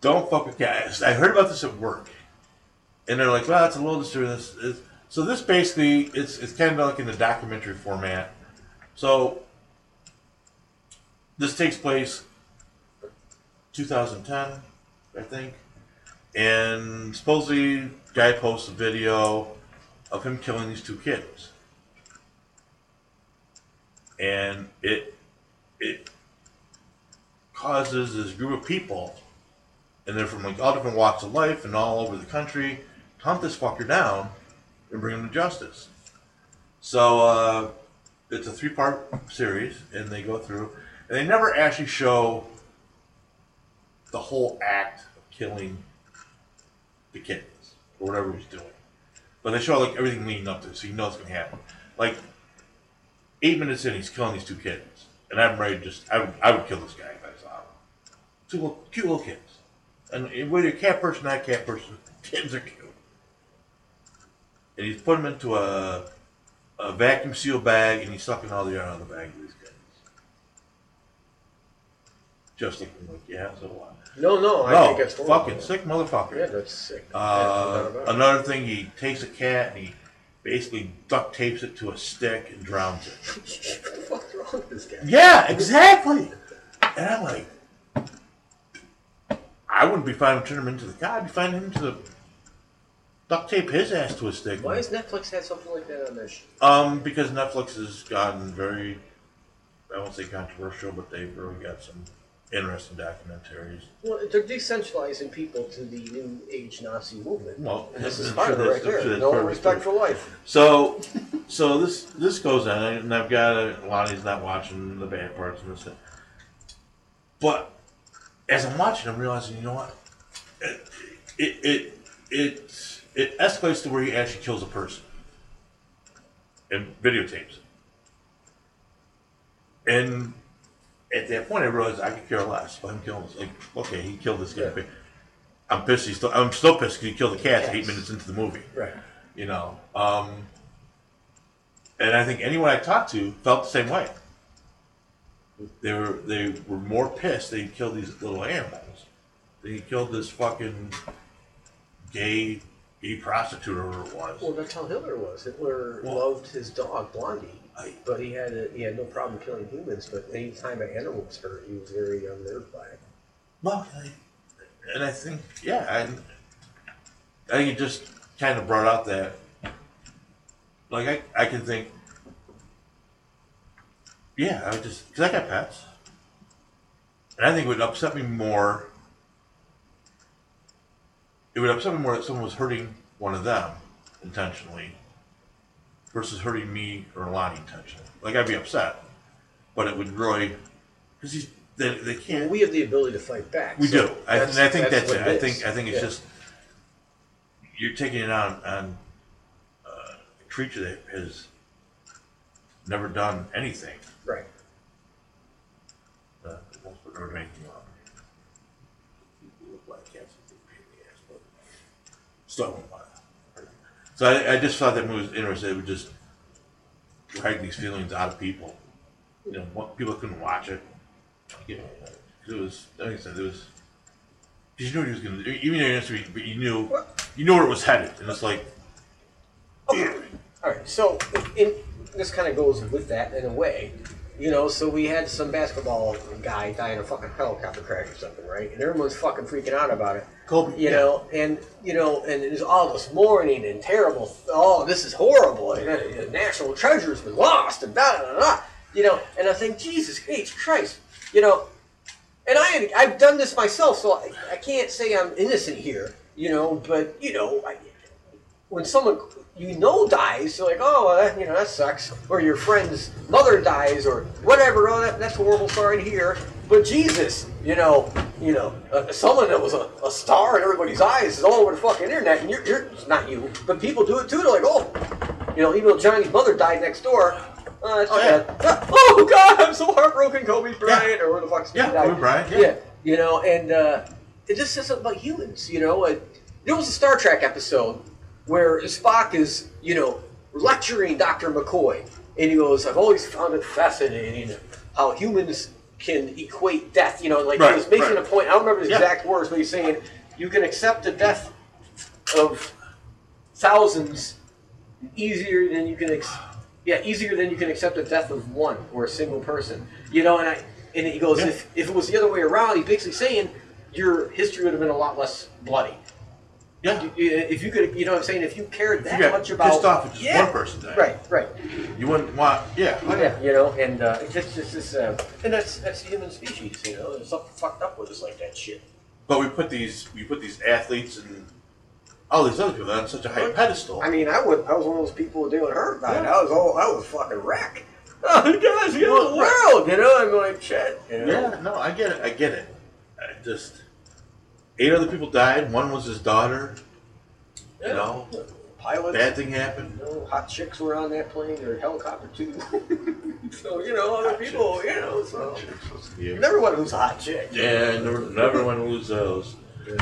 Don't fuck with cats. I heard about this at work, and they're like, "Well, it's a little disturbing." So this basically, it's it's kind of like in the documentary format. So this takes place 2010, I think, and supposedly guy posts a video of him killing these two kids, and it it causes this group of people, and they're from like all different walks of life and all over the country, to hunt this fucker down and bring him to justice. So uh, it's a three-part series, and they go through, and they never actually show the whole act of killing the kittens or whatever he's doing, but they show like everything leading up to it, so you know it's gonna happen. Like eight minutes in, he's killing these two kids, and I'm ready to just I would I would kill this guy if I saw him. Two little, cute little kids, and whether a cat person, not a cat person, kids are cute. And he's putting them into a a vacuum seal bag, and he's sucking all the air out of the bag of these kids. Just looking like yeah, so what? No, no, I no, think it's horrible. fucking sick motherfucker. Yeah, that's sick. Uh, Yeah, no doubt about it. another thing, he takes a cat and he basically duct tapes it to a stick and drowns it. what the fuck's wrong with this guy? Yeah, exactly. And I'm like, I wouldn't be fine with turning him into the guy. I'd be fine him to the duct tape his ass to a stick. Why has Netflix had something like that on their sh- Um, because Netflix has gotten very, I won't say controversial, but they've really got some interesting documentaries. Well, they're decentralizing people to the new age Nazi movement. Well, and this is part of it right there. No part of it, respect for life. So, so this this goes on, and I've got a, Lonnie's not watching the bad parts of this. thing. But as I'm watching, I'm realizing, you know what? It it it it, it escalates to where he actually kills a person and videotapes it. And at that point, I realized I could care less. Let him kill him. Like, okay, he killed this guy. Yeah. I'm pissed. He's still, I'm still pissed because he killed the cats eight minutes into the movie Right. you know. Um, and I think anyone I talked to felt the same way. They were they were more pissed they killed these little animals They killed this fucking gay gay prostitute or whatever it was. Well, that's how Hitler was. Hitler Well- loved his dog Blondi, but he had a, he had no problem killing humans. But any time an animal was hurt, he was very unnerved by it. Well, I, and I think yeah, I, I think it just kind of brought out that like I I can think yeah I would just because I got pets and I think it would upset me more. It would upset me more that someone was hurting one of them intentionally versus hurting me or Lonnie intentionally. Like I'd be upset, but it would really because he's they, they can't. Well, we have the ability to fight back. We so do. I, and I think that's, what it. I think I think it's Yeah. just you're taking it on on uh, a creature that has never done anything. right. Uh, never done anything wrong. People look like cats with big in the ass, but still I won't want to. So I, I just thought that movie was interesting. It would just drag these feelings out of people. You know, what- people couldn't watch it. You know, it was like I said, it was. Because you knew what he was going to do. Even though you didn't but you knew, you knew where it was headed, and it's like, Okay. All right. So, in, this kind of goes with that in a way. You know, so we had some basketball guy die in a fucking helicopter crash or something, right? And everyone's fucking freaking out about it. Kobe, You yeah. know, and you know, and there's all this mourning and terrible. Oh, this is horrible. And, uh, national treasure's been lost, and da da da da. You know, and I think Jesus H Christ. You know, and I I've done this myself, so I, I can't say I'm innocent here, you know. But you know, I, when someone you know dies, you're like, oh, well, that, you know, that sucks. Or your friend's mother dies, or whatever. Oh, that, that's a horrible. Sorry to hear. But Jesus, you know, you know, uh, someone that was a, a star in everybody's eyes is all over the fucking internet, and you're, you're it's not you, but people do it too. They're like, oh, you know, even though Johnny's mother died next door. Uh, Oh, yeah. bad. Oh God, I'm so heartbroken. Kobe Bryant, or where the fuck's Yeah. Kobe Bryant, yeah. yeah, you know, and uh, it just says something about humans. You know, uh, there was a Star Trek episode where Spock is, you know, lecturing Dr. McCoy, and he goes, "I've always found it fascinating how humans can equate death." You know, like Right, he was making right. a point. I don't remember the Yeah. exact words, but he's saying you can accept the death of thousands easier than you can. Ex- yeah, easier than you can accept the death of one or a single person. You know, and I and he goes, Yeah. if, if it was the other way around, he's basically saying your history would have been a lot less bloody. Yeah. You- you- If you could, you know what I'm saying? If you cared that you got much about. pissed off at just yeah, one person died. Right, right. You wouldn't want. Yeah. Yeah, you know, and uh, it's just, it's just uh, and that's that's the human species, you know. There's something fucked up with us like that shit. But we put these we put these athletes and all these other people on such a high pedestal. I mean, I would, I was one of those people doing hurt died. I was all, I was fucking wreck. Oh, guys, you know, the Well, world, you know. I'm like, shit, you know. yeah, no, I get it. I get it. I just eight other people died. One was his daughter. You know, pilots. bad thing happened. You know, hot chicks were on that plane or helicopter too. so you know, other Hot people, chicks. you know. So you never want to lose a hot chick. never, never want to lose those.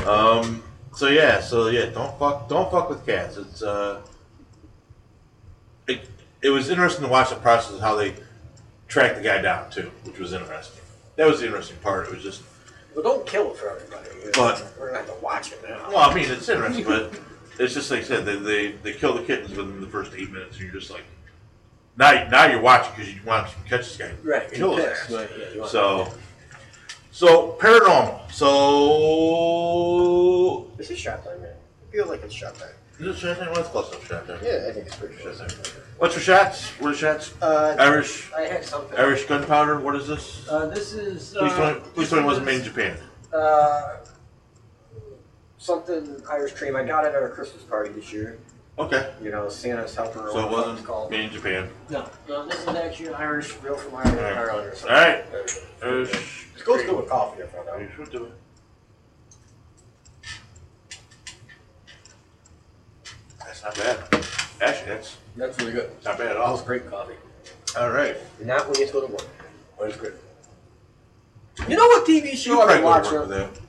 Um. So yeah. So yeah. Don't fuck. Don't fuck with cats. It's uh. It, it was interesting to watch the process of how they tracked the guy down too, which was interesting. That was the interesting part. It was just But don't kill it for everybody. you know. But- we're gonna have to watch it now. Well, I mean, it's interesting, but it's just like I said, they, they, they kill the kittens within the first eight minutes, and you're just like, now, now you're watching because you want to catch this guy, right, kill his pissed, ass. yeah, you want- So, so paranormal. So, This is shot time, man. I feel like it's shot time. is it shot time? What's close enough shot time? Yeah, I think it's pretty Shot shot time. time. What's your shots? What are shots? Uh, Irish, I had something. Irish gunpowder. What is this? Uh, this is. Please uh, tell me, please tell me it wasn't made in Japan. Uh, something Irish cream. I got it at a Christmas party this year. Okay, You know, Santa's helper. or so it whatever it's wasn't called. made in Japan. No, no, this is actually Irish, real from Ireland. Alright. Ireland or something. Alright. Irish. It goes good with coffee, I found out. You should do it. That's not bad. Actually, that's That's really good. not bad at That was great coffee. All right. Not when you go to work. But it's good. You know what TV show I've probably been go to work watching?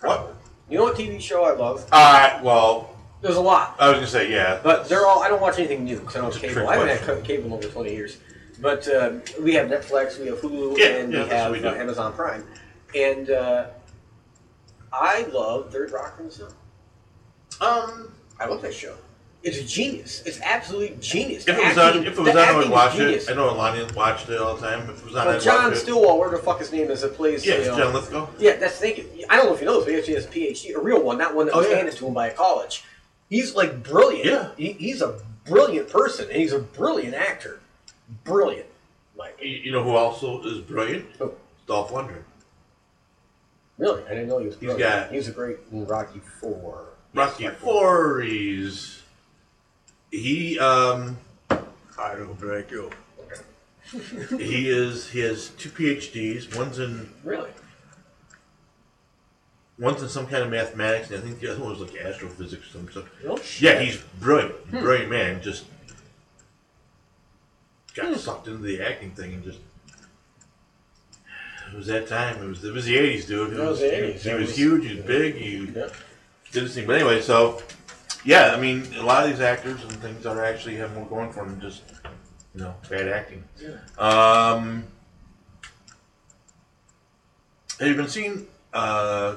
What? You know what TV show I love? Uh, well, There's a lot. I was gonna say yeah, But they're all. I don't watch anything new because I don't have cable. I haven't had question. cable in over twenty years. But uh, we have Netflix, we have Hulu, Yeah, and yeah, we have we uh. Amazon Prime. And uh, I love Third Rock from the Sun. Um, I love that show. It's genius. It's absolutely genius. if it was acting- on, if it was on, I would watch it. I know Alani watched it all the time. If it was on, But John watch it. Stillwell, where the fuck his name is, that plays. Yeah, you know- John Lithgow. Yeah, that's thank you. I don't know if you know this, but he actually has a PhD, a real one, not one that Oh, was yeah. handed to him by a college. He's like brilliant. Yeah. he, he's a brilliant person, and he's a brilliant actor. Brilliant, like You, know who also is brilliant? Who? Dolph Lundgren. really. I didn't know he was. He's Brilliant. got- He was a great in Rocky Four. Rocky Four. He's he um I don't break you. he is he has two PhDs. One's in Really? one's in some kind of mathematics, and I think the other one was like astrophysics or some stuff. No Yeah, he's brilliant, brilliant man. Just got sucked into the acting thing and just. It was that time. It was it was the eighties, dude. It was the 80s. He That was was- huge. He was big. He Yeah. did his thing. But anyway, so yeah, I mean, a lot of these actors and things are actually have more going for them than just you know bad acting. Um, have you been seeing? Uh,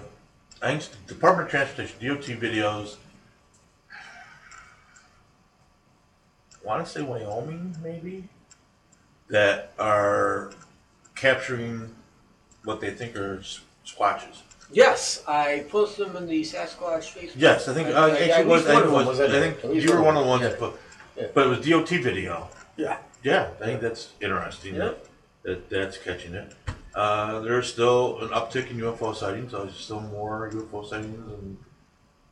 I think Department of Transportation (DOT) videos. I want to say Wyoming, maybe, that are capturing what they think are squatches. Yes, I posted them in the Sasquatch Facebook. Yes, I think I- uh, I- actually at was, least I one think, of them was, was in I think least you were one of the ones that put, Yeah. but it was DOT video. Yeah. Yeah, I think that's interesting. Yeah. That, that that's catching it. Uh, there's still an uptick in UFO sightings. There's still more UFO sightings and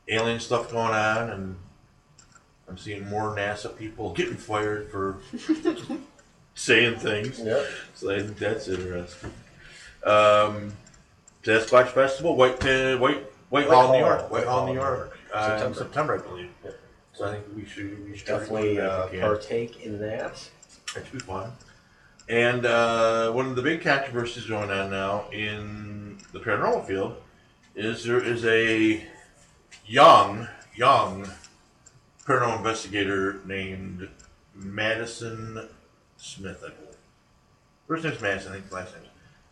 alien stuff going on, and I'm seeing more NASA people getting fired for saying things. Yeah. So I think that's interesting. Um, Sasquatch Festival, White uh, White Whitehall, New York, Whitehall, New York, uh, in September. September, I believe. Yep. So I think we should we should try to go Definitely uh, if we can. partake in that. That should be fun. And uh, one of the big controversies going on now in the paranormal field is there is a young, young paranormal investigator named Madison Smith, I believe. First name's Madison, I think last name.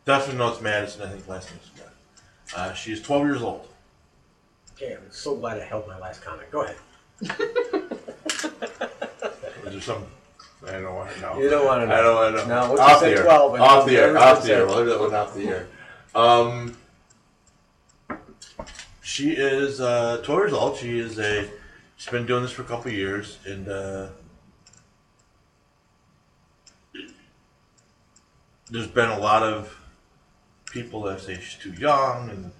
Definitely know it's Madison, I think last name's Smith. Uh, she is 12 years old. Okay, I'm so glad I held my last comment. Go ahead. Is there some? I don't want to know. You don't want to know. I don't want to know. No, once off the air. 12, and off the air. Off the air. said- We'll leave that one off the air. Um, she is uh, 12 years old. She is a. She's been doing this for a couple of years, and uh, there's been a lot of people that say she's too young, and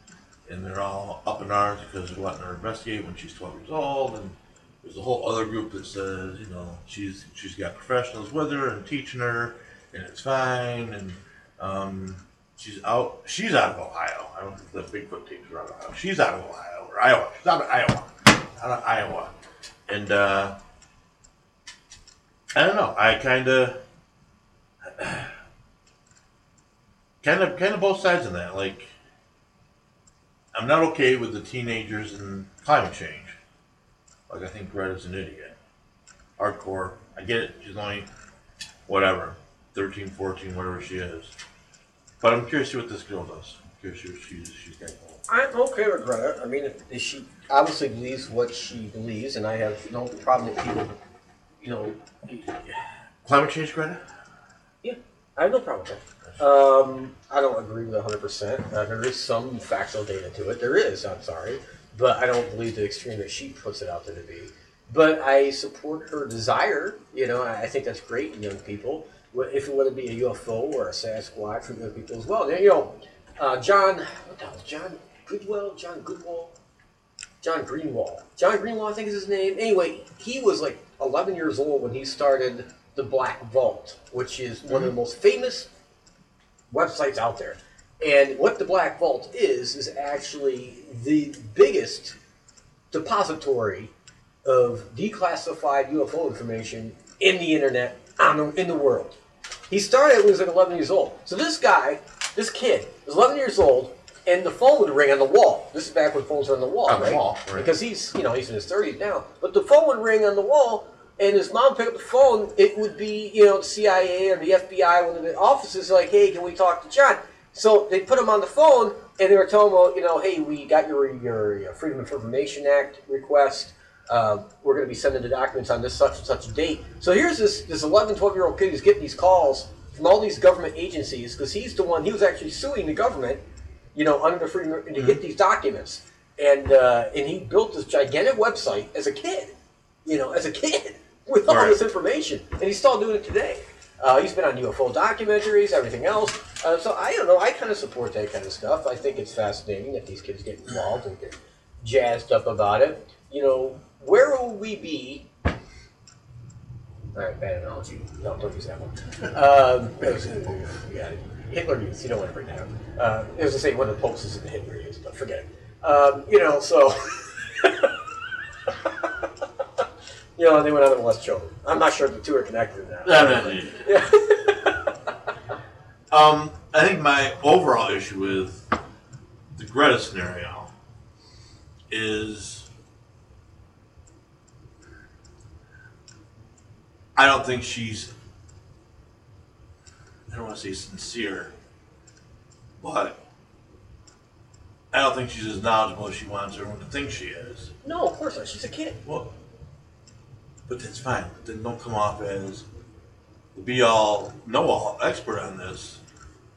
and they're all up in arms because they're letting her investigate when she's 12 years old, and there's a whole other group that says, you know, she's she's got professionals with her and teaching her, and it's fine, and um, she's out. She's out of Ohio. I don't think the Bigfoot are out of Ohio. She's out of Ohio or Iowa. She's out of Iowa. Out of Iowa, and uh, I don't know. I kind of. Kind of, kind of both sides of that. Like, I'm not okay with the teenagers and climate change. Like, I think Greta's an idiot. Hardcore. I get it. She's only, whatever, 13, 14, whatever she is. But I'm curious to see what this girl does. I'm curious to see what she's, she's got. I'm okay with Greta. I mean, if, if she obviously believes what she believes, and I have no problem with people, you know, Climate change, Greta? Yeah, I have no problem with that. Um, I don't agree with it 100%. Uh, there is some factual data to it. There is, I'm sorry. But I don't believe the extreme that she puts it out there to be. But I support her desire. You know, I think that's great in young people. If it would be a UFO or a Sasquatch for young people as well. You know, uh, John, what the hell, John Goodwell? John Goodwell? John Greenewald. John Greenewald, I think is his name. Anyway, he was like 11 years old when he started the Black Vault, which is one of the most famous websites out there. And what the Black Vault is, is actually the biggest depository of declassified UFO information in the internet on the, in the world. He started when he was like 11 years old. So this guy, this kid, was 11 years old, and the phone would ring on the wall. This is back when phones were on the wall, On the wall, right. Because he's, you know, he's in his 30s now. But the phone would ring on the wall, and his mom pick up the phone. It would be, you know, the CIA or the FBI, one of the offices, like, hey, can we talk to John? So they put him on the phone, and they were telling him, well, you know, hey, we got your your, Freedom of Information Act request. Uh, we're going to be sending the documents on this such and such date. So here's this this 11, 12 year old kid who's getting these calls from all these government agencies because he's the one he was actually suing the government, you know, under the freedom to get these documents. And uh, and he built this gigantic website as a kid, you know, as a kid with all Right. this information, and he's still doing it today. Uh, he's been on UFO documentaries, everything else. Uh, so I don't know. I kind of support that kind of stuff. I think it's fascinating that these kids get involved and get jazzed up about it. You know, where will we be? All right, bad analogy. No, don't use that one. Um, yeah, Hitler Youth. You don't want to bring that up. Uh, it was to say one of the popes is in the Hitler Youth, but forget it. Um, you know, so. you know, they went on to molest children. I'm not sure if the two are connected not. Definitely. Yeah. Um, I think my overall issue with the Greta scenario is I don't think she's I don't want to say sincere, but I don't think she's as knowledgeable as she wants everyone to think she is. No, of course not. She's a kid. Well, but that's fine. Then don't come off as the be all, know all expert on this.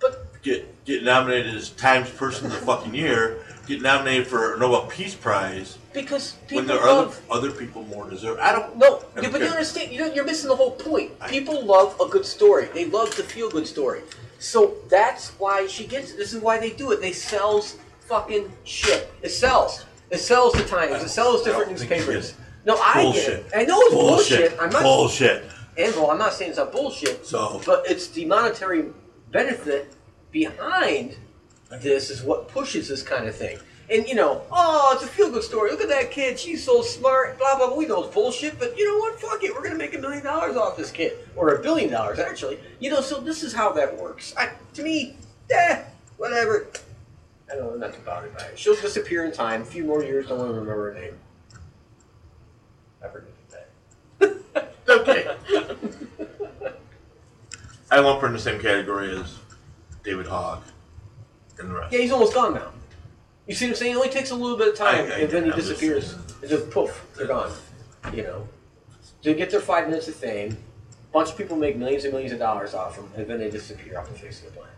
But Get get nominated as Times Person of the fucking year, get nominated for a Nobel Peace Prize Because people when there are other, love. other people more deserve. I don't. No, I yeah, don't but you understand. You know, you're missing the whole point. People love a good story. They love the feel good story. So that's why she gets it. This is why they do it. They sells fucking shit. It sells. It sells the Times. It sells different don't think she newspapers. No, I Bullshit. get it. I know it's bullshit. I'm not. Bullshit. Well, I'm not saying it's not bullshit. So- but it's the monetary benefit behind this is what pushes this kind of thing. And you know, oh, it's a feel good story. Look at that kid. She's so smart. Blah blah. blah. We know it's bullshit, but you know what? Fuck it. We're gonna make a million dollars off this kid, or a billion dollars actually. You know, so this is how that works. I, to me, eh, whatever. I don't know nothing about it. She'll disappear in time. A few more years, don't want to remember her name. I predicted that. Okay. I lump her in the same category as David Hogg and the rest. Yeah, he's almost gone now. You see what I'm saying? It only takes a little bit of time, I- I- and then he I'm just- disappears. It's just poof, they're gone. You know, they get their five minutes of fame. A bunch of people make millions and millions of dollars off them, and then they disappear off the face of the planet.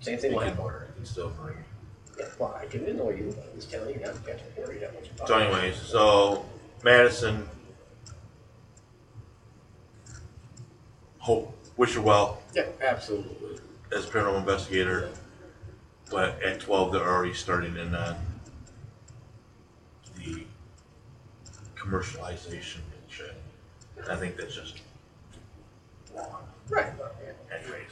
Same thing You with can- you still bring. Well, I didn't know you. I was telling you, I got to worry that much about So, anyways, so Madison, hope wish her well Yeah, absolutely. as a paranormal investigator, but at twelve they're already starting in on the commercialization and shit. I think that's just wrong. Right. Anyways.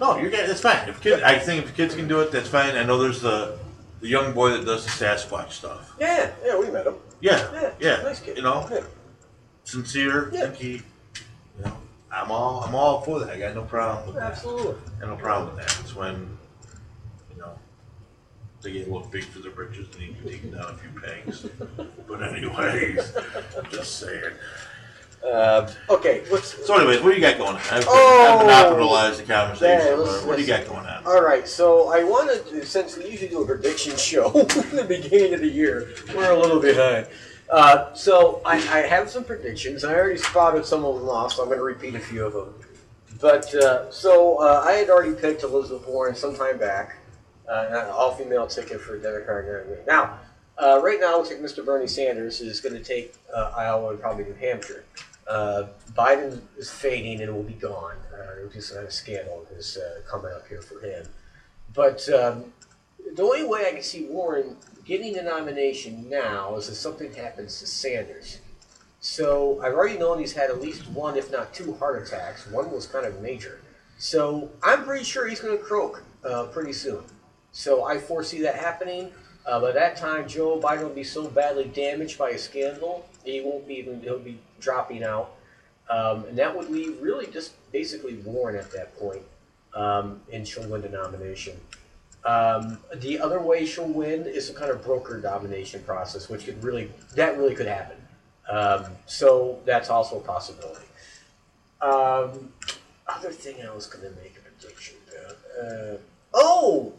No, you're it's fine. If kid, I think if kids can do it, that's fine. I know there's the the young boy that does the Sasquatch stuff. Yeah, yeah, we met him. Yeah, Yeah, yeah. nice kid. You know, Yeah. sincere. Yeah. Think he, you know, I'm all I'm all for that. I got no problem with that. Absolutely. No problem with that. It's when, you know, they get a little big for their britches and need to be taken down a few pegs. but anyways, just saying. Uh, okay, let's. So, anyways, what do you got going on? I've, Oh! I've monopolized the conversation. Yeah, let's- what do you got going on? All right, so I wanted to, since we usually do a prediction show in the beginning of the year, we're a little behind. Uh, so I, I have some predictions. I already spotted some of them off, so I'm going to repeat a few of them. But uh, so uh, I had already picked Elizabeth Warren some time back, uh, an all-female ticket for Democrat. Now, uh, right now, it looks like Mr. Bernie Sanders is going to take uh, Iowa and probably New Hampshire. Uh, Biden is fading and will be gone. Uh, kind of scandal is uh, coming up here for him. But um, the only way I can see Warren getting the nomination now is if something happens to Sanders. So I've already known he's had at least one, if not two, heart attacks. One was kind of major. So I'm pretty sure he's going to croak uh, pretty soon. So I foresee that happening. Uh, by that time, Joe Biden will be so badly damaged by a scandal, he won't be even, he'll be dropping out. Um, and that would leave really just basically Warren at that point, um, and she'll win the nomination. Um, the other way she'll win is some kind of broker domination process, which could really, that really could happen. Um, so that's also a possibility. Um, other thing I was going to make a prediction about. Uh, oh!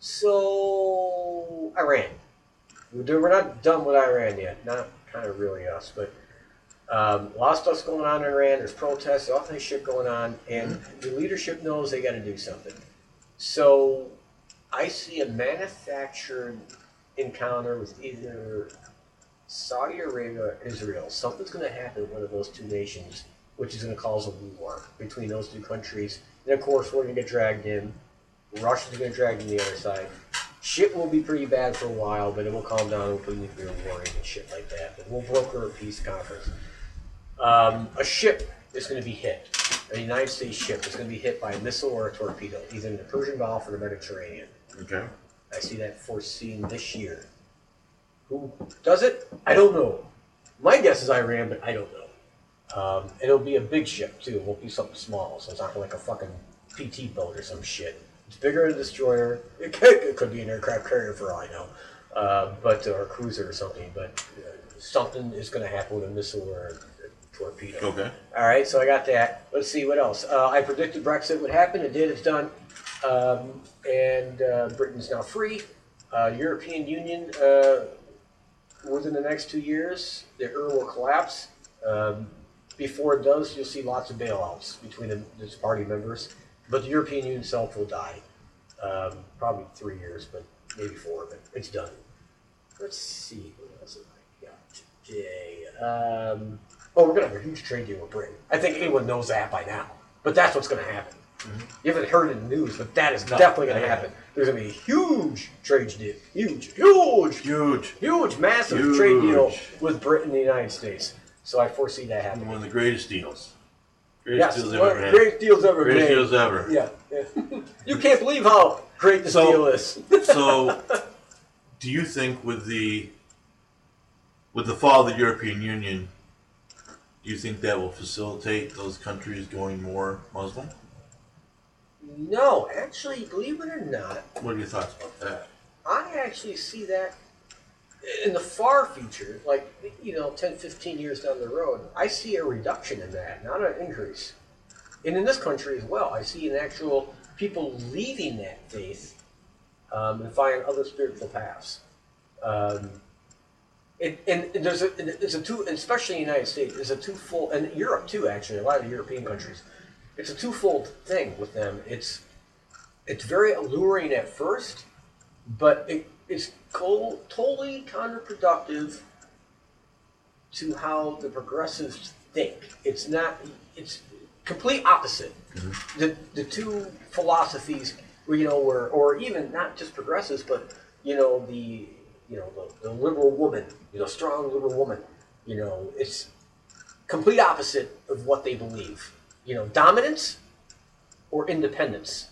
So, Iran. We're we're not done with Iran yet. Not kind of really us, but um, a lot of stuff's going on in Iran. There's protests, all kinds of shit going on, and the leadership knows they got to do something. So, I see a manufactured encounter with either Saudi Arabia or Israel. Something's going to happen with one of those two nations, which is going to cause a war between those two countries. And of course, we're going to get dragged in. Russia's going to drag in the other side. Shit will be pretty bad for a while, but it will calm down we'll nuclear warring and shit like that. But we'll broker a peace conference. Um, a ship is going to be hit. A United States ship is going to be hit by a missile or a torpedo, either in the Persian Gulf or the Mediterranean. Okay. I see that foreseen this year. Who does it? I don't know. My guess is Iran, but I don't know. Um, it'll be a big ship too. It won't be something small, so it's not like a fucking PT boat or some shit. It's bigger than a destroyer. It could, it could be an aircraft carrier for all I know, uh, but or a cruiser or something. But uh, something is going to happen with a missile or a torpedo. Okay. All right, so I got that. Let's see what else. Uh, I predicted Brexit would happen. It did. It's done. Um, and uh, Britain's now free. Uh, European Union, uh, within the next two years, the euro will collapse. Um, before it does, you'll see lots of bailouts between the, party members. But the European Union itself will die. Um, probably three years, but maybe four, but it's done. Let's see, what else have I got today? Um, oh, we're going to have a huge trade deal with Britain. I think anyone knows that by now. But that's what's going to happen. You haven't heard it in the news, but that is No, definitely going to yeah. happen. There's going to be a huge trade deal. Huge, huge, Huge. huge, massive trade deal with Britain and the United States. So I foresee that happening. One of the greatest deals. Greatest Yes, deals one ever of the had. greatest deals ever Greatest made. deals ever. Yeah, yeah. you can't believe how great this So- deal is. So, do you think with the with the fall of the European Union, do you think that will facilitate those countries going more Muslim? no, actually, believe it or not, What are your thoughts about that? I actually see that in the far future, like, you know, 10, 15 years down the road, I see a reduction in that, not an increase. And in this country as well, I see an actual people leaving that faith um, and finding other spiritual paths. Um, it, and there's a, it's a two, especially in the United States, it's a twofold, and Europe too, actually, a lot of European countries, it's a twofold thing with them. It's, it's very alluring at first, but it, it's co- totally counterproductive to how the progressives think. It's not. It's complete opposite. Mm-hmm. The the two philosophies, where you know, were or even not just progressives, but you know the you know the, the liberal woman, you know, strong liberal woman. You know, it's complete opposite of what they believe. You know, dominance or independence.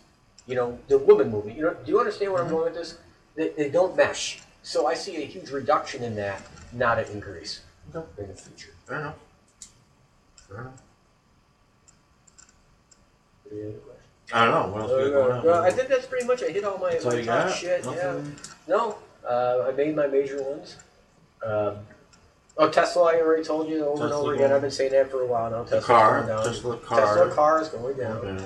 You know, the woman movement. You know, do you understand where I'm mm-hmm. going with this? They, they don't mesh. So I see a huge reduction in that, not an increase Okay. in the future. Fair enough. Fair enough. Any other questions? I don't know. What else we got Uh, going on? well, I think that's pretty much. I hit all my, That's all my you top got? shit. Yeah. Nothing? No, uh, I made my major ones. Um, oh, Tesla! I already told you over and Tesla over again. going- I've been saying that for a while now. The Tesla's car. going down. Tesla car. Tesla car is going down. Okay.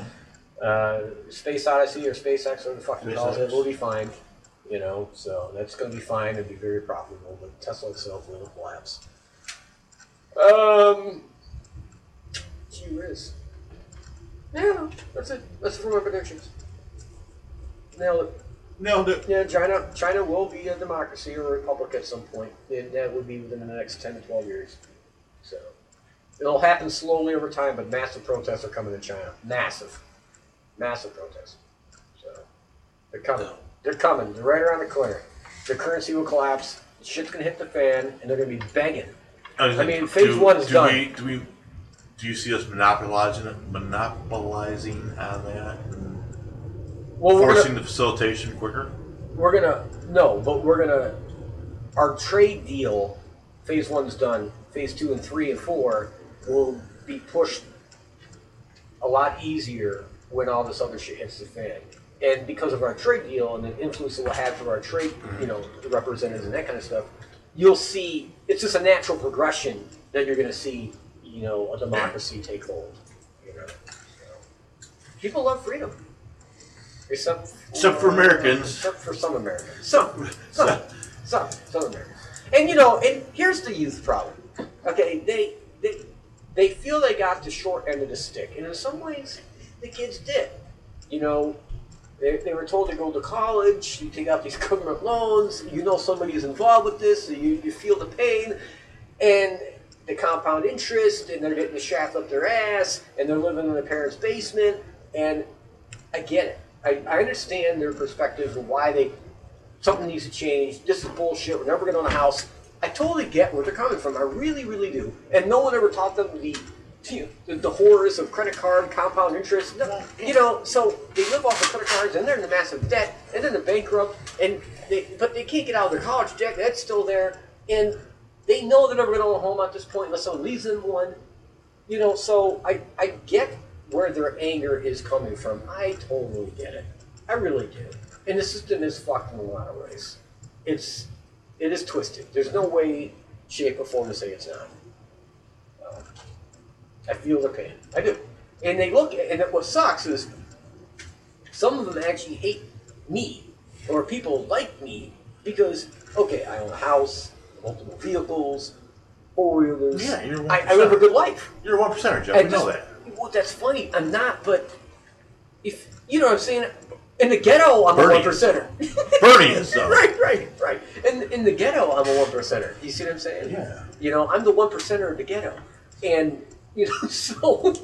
Uh, Space Odyssey or SpaceX, whatever the fuck you call it, SpaceX. will be fine. You know, so that's going to be fine and be very profitable. But Tesla itself will collapse. Um, gee whiz. Yeah, that's it. That's it for my predictions. Nailed it. Nailed it. Yeah, China China will be a democracy or a republic at some point, and that would be within the next ten to twelve years. So it'll happen slowly over time, but massive protests are coming in China. Massive, massive protests. So they're coming. They're coming. They're right around the corner. The currency will collapse. Shit's gonna hit the fan, and they're gonna be begging. I mean, phase one is do done. We, do we? Do you see us monopolizing it, monopolizing on that, and Well, forcing gonna, the facilitation quicker? we're gonna no, but we're gonna our trade deal. Phase one's done. Phase two and three and four will be pushed a lot easier when all this other shit hits the fan. And because of our trade deal and the influence it will have for our trade, you know, representatives and that kind of stuff, you'll see it's just a natural progression that you're going to see, you know, a democracy take hold. You know, so. people love freedom, except for, Except for Americans. except for some Americans, some, some, some, some Americans. And you know, and here's the youth problem. Okay, they they they feel they got the short end of the stick, and in some ways, the kids did. You know, they, they were told to go to college, you take out these government loans, you know somebody is involved with this, so you, you feel the pain, and the compound interest, and they're getting the shaft up their ass, and they're living in their parents' basement, and I get it. I, I understand their perspective and why they something needs to change. This is bullshit. We're never going to own a house. I totally get where they're coming from. I really, really do. And no one ever taught them the the, the horrors of credit card compound interest. You know, so they live off of credit cards and they're in the massive debt and then they're bankrupt and they but they can't get out of their college debt. That's still there and they know they're never going to own a home at this point unless someone leaves them one. You know, so I I get where their anger is coming from. I totally get it. I really do. And the system is fucked in a lot of ways. It's it is twisted. There's no way, shape, or form to say it's not. I feel the pain. I do. And they look at, and what sucks is some of them actually hate me or people like me because okay, I own a house, multiple vehicles, four wheelers. Yeah, you're one I, I live a good life. You're a one percenter, Jeff. I we know that. Well, that's funny. I'm not, but if you know what I'm saying. In the ghetto, I'm Bernie a one percenter. Bernie is though. right, right, right. In in the ghetto, I'm a one percenter. You see what I'm saying? Yeah. You know, I'm the one percenter of the ghetto, and you know, so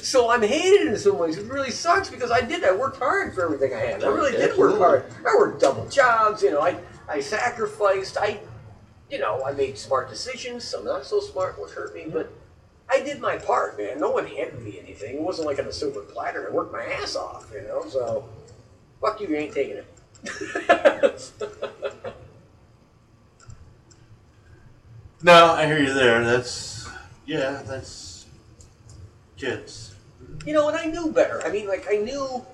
so I'm hated in some ways. It really sucks because I did. I worked hard for everything I had. I oh, really did work hard. I worked double jobs. You know, I I sacrificed. I you know, I made smart decisions. Some not so smart, which hurt me, but. I did my part, man. No one handed me anything. It wasn't like on a silver platter. I worked my ass off, you know. So, fuck you. You ain't taking it. No, I hear you there. That's yeah, that's kids. you know, and I knew better. I mean, like I knew,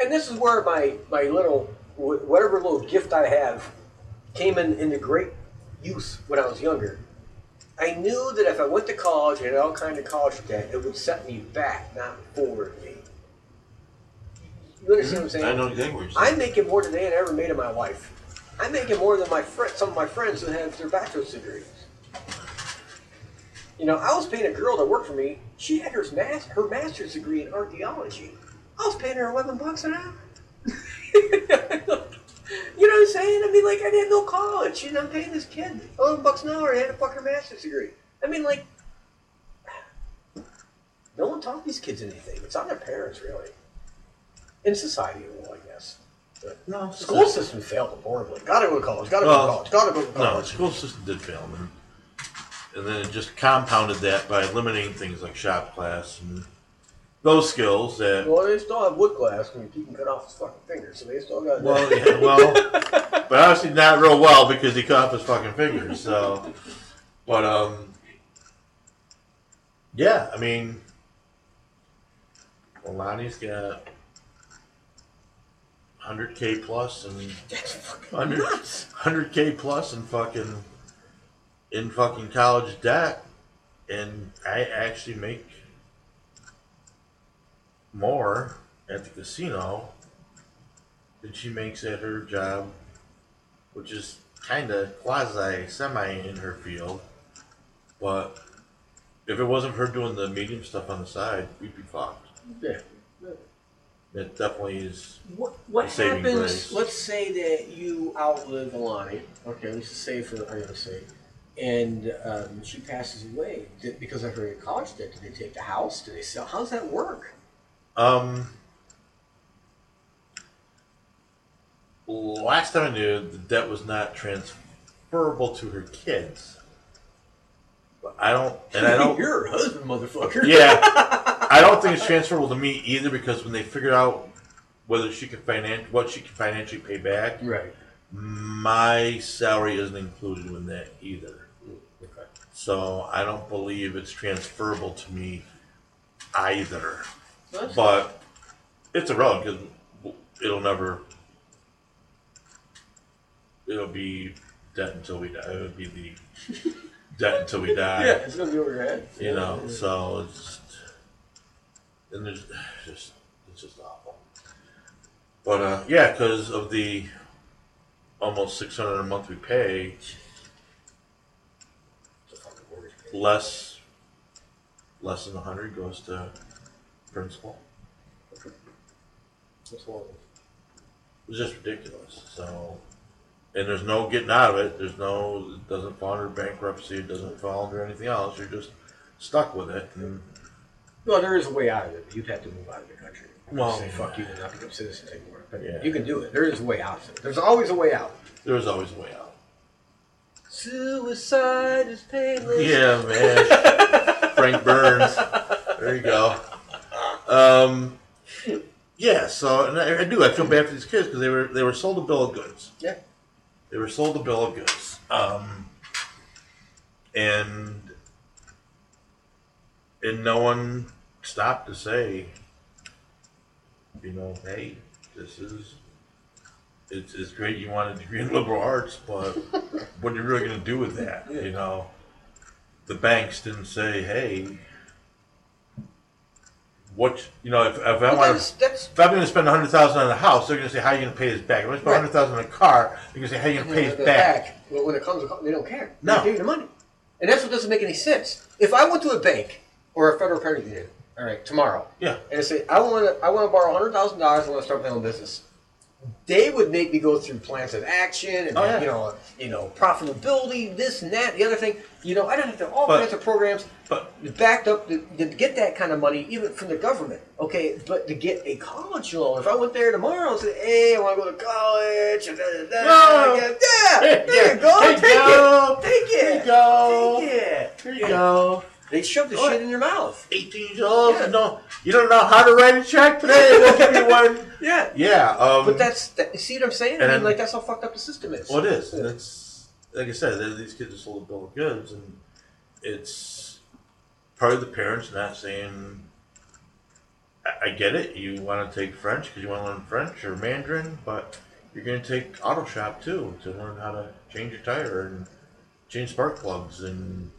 and this is where my my little whatever little gift I have came in into great use when I was younger. I knew that if I went to college and had all kind of college debt, it would set me back, not forward me. You understand what I'm saying? I know exactly what I'm making more today than I ever made in my life. I'm making more than my friend, some of my friends who have their bachelor's degrees. You know, I was paying a girl to work for me. She had her mas- her master's degree in archaeology. I was paying her eleven bucks an hour. you know what I'm saying? I mean, like, I had no college, and I'm paying this kid eleven bucks an hour and had a fucking master's degree. I mean, like, no one taught these kids anything. It's on their parents, really. In society, well, I guess. But no school system failed horribly. Gotta go to college. Gotta Well, go to college. Gotta go to college. No, the school system did fail them, and then it just compounded that by eliminating things like shop class and those skills that. Well, they still have wood glass when he can cut off his fucking fingers, so they still got. Well, yeah, well, but obviously not real well because he cut off his fucking fingers. So, but um, yeah, I mean, well, Lonnie's got hundred k plus and 100 100k plus and fucking in fucking college debt and i actually make more at the casino than she makes at her job which is kind of quasi semi in her field but if it wasn't for her doing the medium stuff on the side we'd be fucked Yeah. it definitely is What what A happens? grace. Let's say that you outlive Alani. Okay, let's just say for I'm gonna say, and um, she passes away Did, because of her college debt. Do they take the house? Do they sell? How does that work? Um, last time I knew, the debt was not transferable to her kids. But I don't, and I don't. You're her husband, motherfucker. yeah, I don't think it's transferable to me either because when they figured out whether she could finan- what she could financially pay back, Right. my salary isn't included in that either. So I don't believe it's transferable to me either. But it's irrelevant because it'll never. It'll be debt until we die. It'll be the debt until we die. yeah, it's gonna be over your head. You know, so it's just, and there's just it's just awful. But uh, yeah, because of the almost six hundred a month we pay, It's a fucking mortgage. Less less than a hundred goes to principal. That's horrible. It's just ridiculous. So, and there's no getting out of it. There's no, it doesn't fall under bankruptcy. It doesn't fall under anything else. You're just stuck with it. And Well, there is a way out of it, but you'd have to move out of the country. Well, say fuck you and not become citizens anymore. But Yeah. you can do it. There is a way out of it. There's always a way out. there's always a way out. Suicide is painless. Yeah, man. Frank Burns. There you go. Um, yeah. So, and I, I do. I feel bad for these kids because they were they were sold a bill of goods. Yeah. They were sold a bill of goods. Um, and and no one stopped to say, you know, hey, this is it's, it's great you want a degree in liberal arts, but what are you really going to do with that? Yeah. You know, the banks didn't say, hey, what you know, if, if I Well, want that's, to. that's If I'm going to spend a hundred thousand on a house, they're going to say, "How are you going to pay this back?" If I spend a Right. hundred thousand on a car, they're going to say, "How are you going to pay this back?" But when it comes, to, they don't care. No. They take the money. And that's what doesn't make any sense. If I went to a bank or a federal credit union, all right, tomorrow, Yeah. and I say I want to, I want to borrow hundred thousand dollars. I want to start my own business. They would make me go through plans of action and Oh, yeah. you know, you know, profitability, this and that, the other thing. You know, I don't have to all But- kinds of programs But backed up to, to get that kind of money, even from the government. Okay, but to get a college loan, if I went there tomorrow and said, "Hey, I want to go to college," da, da, da, No. Get- yeah, there you go, take go. it, take it, There you go. take it. Here you go. They shove the What? shit in your mouth. 18 years old. Yeah. You don't you don't know how to write a check today. We'll give you one. Yeah, Yeah. Um, but that's that, you see what I'm saying? I and mean, then- like that's how fucked up the system is. Well, it is. And it's like I said, these kids are sold a bill of goods, and it's part of the parents not saying. I, I get it. You want to take French because you want to learn French or Mandarin, but you're going to take auto shop too to learn how to change your tire and change spark plugs and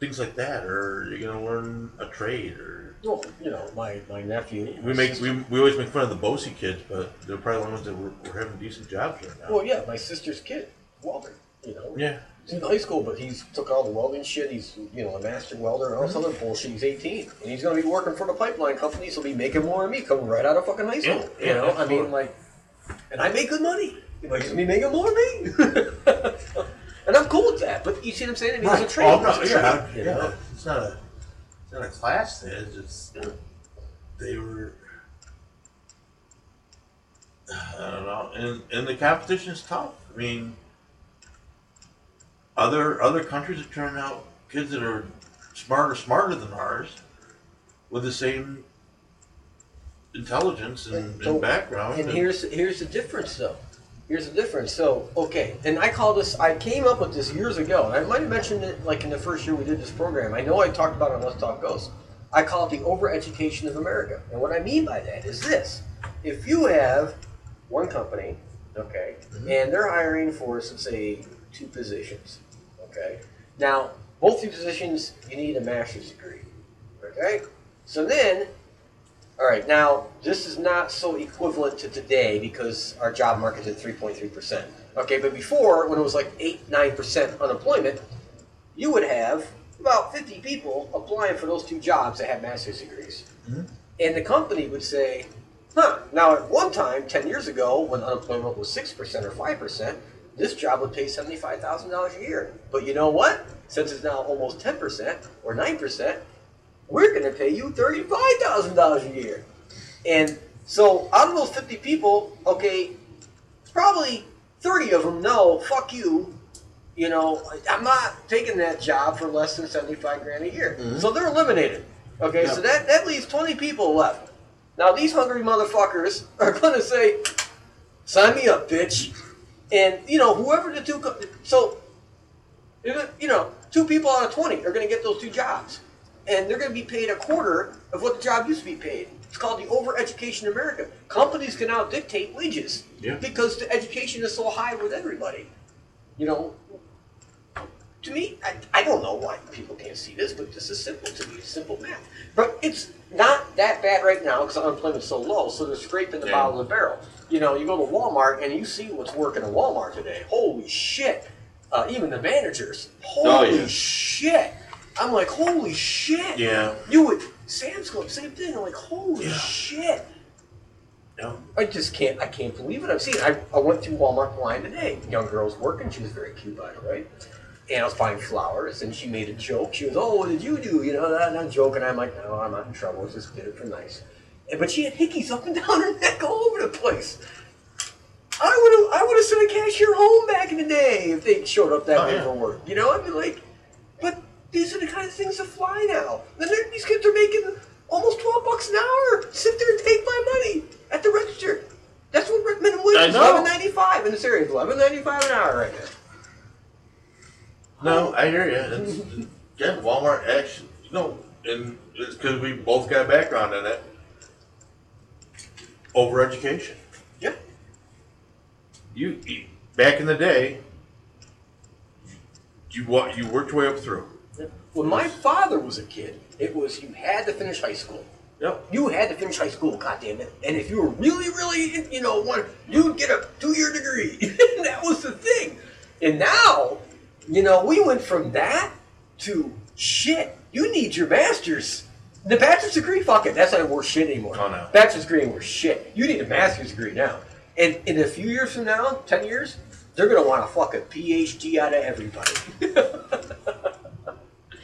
things like that. Or you're going to learn a trade or. Well, you know, my my nephew. We make we, we always make fun of the BOCES kids, but they're probably the ones that were, were having decent jobs right now. Well, yeah, my sister's kid, welder. You know, yeah, He's in high school, but he's took all the welding shit. He's you know a master welder and all this mm-hmm. other bullshit. He's 18, and he's going to be working for the pipeline company. So he'll be making more than me coming right out of fucking high school. Yeah, you know, yeah, I mean, like, and I make good money. He's to be making more than me. and I'm cool with that. But you see what I'm saying? I mean, it's a trade. Oh, no, it's a yeah, trade, you yeah. know? It's not a it's not a class thing. It's just they were. I don't know, and and the competition is tough. I mean, other other countries are turning out kids that are smarter smarter than ours, with the same intelligence and, So- and background. And here's here's the difference, though. Here's the difference. So, okay, and I call this. I came up with this years ago. And I might have mentioned it like in the first year we did this program. I know I talked about it on Let's Talk Ghost. I call it the overeducation of America. And what I mean by that is this: if you have one company, okay, mm-hmm. and they're hiring for, let's say, two positions, okay. Now, both these positions, you need a master's degree, okay. So then all right, now this is not so equivalent to today because our job market's at 3.3%. Okay, but before, when it was like 8 9% unemployment, you would have about 50 people applying for those two jobs that had master's degrees. Mhm. And the company would say, huh, now at one time, 10 years ago, when unemployment was 6% or 5%, this job would pay $75,000 a year. But you know what? Since it's now almost 10% or 9%, we're going to pay you $35,000 a year. And so out of those 50 people, okay, probably 30 of them know, fuck you, you know, I'm not taking that job for less than 75 grand a year. Mhm. So they're eliminated. Okay, so that, that leaves 20 people left. Now these hungry motherfuckers are going to say, sign me up, bitch. And, you know, whoever the two, co- so, you know, two people out of 20 are going to get those two jobs and they're going to be paid a quarter of what the job used to be paid. It's called the overeducation in America. Companies can now dictate wages Yeah. because the education is so high with everybody. You know, to me, I, I don't know why people can't see this, but this is simple to me. Simple math. But it's not that bad right now because unemployment's so low, so they're scraping the Yeah. bottom of the barrel. You know, you go to Walmart and you see what's working at Walmart today. Holy shit. Uh, even the managers. Holy Oh, yeah. shit. I'm like, holy shit. Yeah. You would Sam's Club, same thing. I'm like, holy Yeah. shit. Yeah. I just can't I can't believe it. I've seen it. I, I went through Walmart line today. Young girl was working, she was very cute by the way. And I was buying flowers and she made a joke. She was, Oh, what did you do? You know, and I'm joking. I'm like, No, I'm not in trouble. I just did it for nice. And, but she had hickeys up and down her neck all over the place. I would have I would have sent a cashier home back in the day if they showed up that Oh, day yeah. for work. You know, I'd be like, these are the kind of things that fly now. The they're- these kids are making almost twelve bucks an hour. Sit there and take my money at the register. That's what minimum wage is. know. Eleven ninety five in this area. Eleven ninety five an hour right now. No, I hear you. It's, yeah, Walmart actually, no, and it's because we both got a background in it. Overeducation. Yeah. You, you back in the day, you you worked your way up through. When my father was a kid, it was you had to finish high school. Yep. You had to finish high school, goddamn it. And if you were really, really, you know, one, you'd get a two-year degree. that was the thing. And now, You know, we went from that to shit. You need your master's. The bachelor's degree, fuck it, that's not worth shit anymore. Oh, no. Bachelor's degree ain't worth shit. You need a master's degree now. And in a few years from now, ten years, they're gonna want to fuck a PhD out of everybody,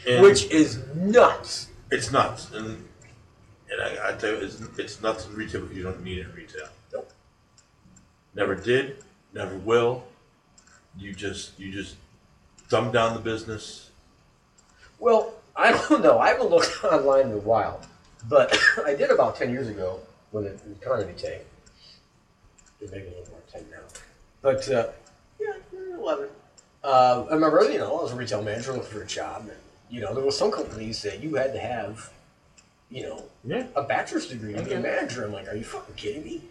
And which is nuts. it's nuts. And and I, I tell you, it's, it's nuts in retail because you don't need it in retail. Nope. Never did, never will. You just you just dumb down the business. Well, I don't know. I haven't looked online in a while, but I did about ten years ago when the economy tanked. Maybe a little more ten now, but uh, yeah, eleven. Uh, I remember, you know, I was a retail manager looking for a job, and you know, there was some companies that you had to have, you know, Yeah. a bachelor's degree to be a manager. I'm like, are you fucking kidding me?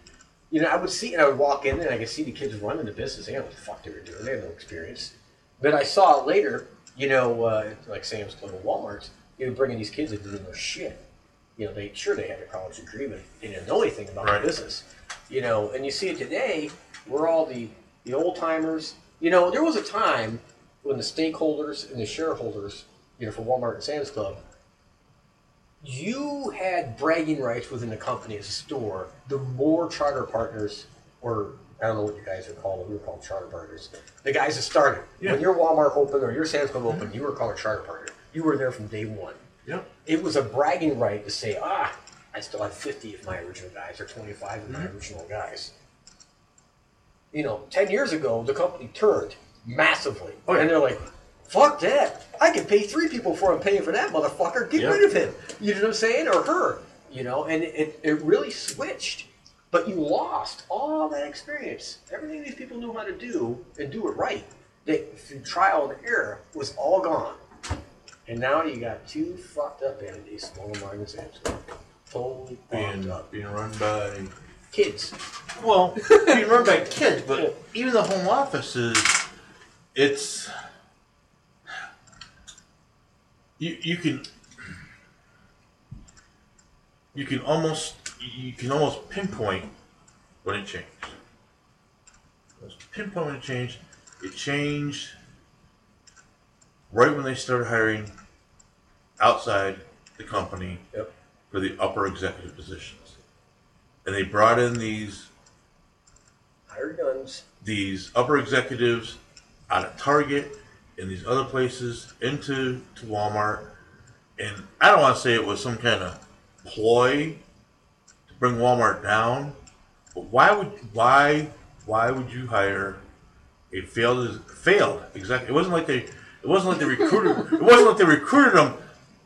You know, I would see, and I would walk in and I could see the kids running the business. They didn't know what the fuck they were doing. They had no experience. But I saw it later, you know, uh, like Sam's Club and Walmart's, you know, bringing these kids that didn't know shit. You know, they sure they had a college degree, but they didn't know anything about Right. the business. You know, and you see it today, We're all the the old timers. You know, there was a time when the stakeholders and the shareholders, you know, for Walmart and Sam's Club, you had bragging rights within the company as a store. The more charter partners, or I don't know what you guys are called, we were called charter partners. The guys that started. Yeah. When your Walmart opened or your Sam's Club opened, you were called a charter partner. You were there from day one. Yep. It was a bragging right to say, ah, I still have 50 of my original guys or 25 of my original guys. You know, 10 years ago, the company turned massively. Oh, yeah. And they're like, fuck that. I can pay three people for I'm paying for that motherfucker. Get Yeah. rid of him. You know what I'm saying? Or her. You know, and it, it really switched. But you lost all that experience. Everything these people knew how to do and do it right, they, through trial and error, was all gone. And now you got two fucked up entities, Walmart and Sam's Club. Totally fucked Being up. being run by Kids. well, being run by kids, but even the home office is it's you you can you can almost you can almost pinpoint when it changed. Pinpoint when it changed. It changed right when they started hiring outside the company Yep. for the upper executive positions. And they brought in these Hired guns. these upper executives out of Target and these other places into to Walmart. And I don't want to say it was some kind of ploy to bring Walmart down, but why would why why would you hire a failed failed executive? It wasn't like they it wasn't like they recruited it wasn't like they recruited them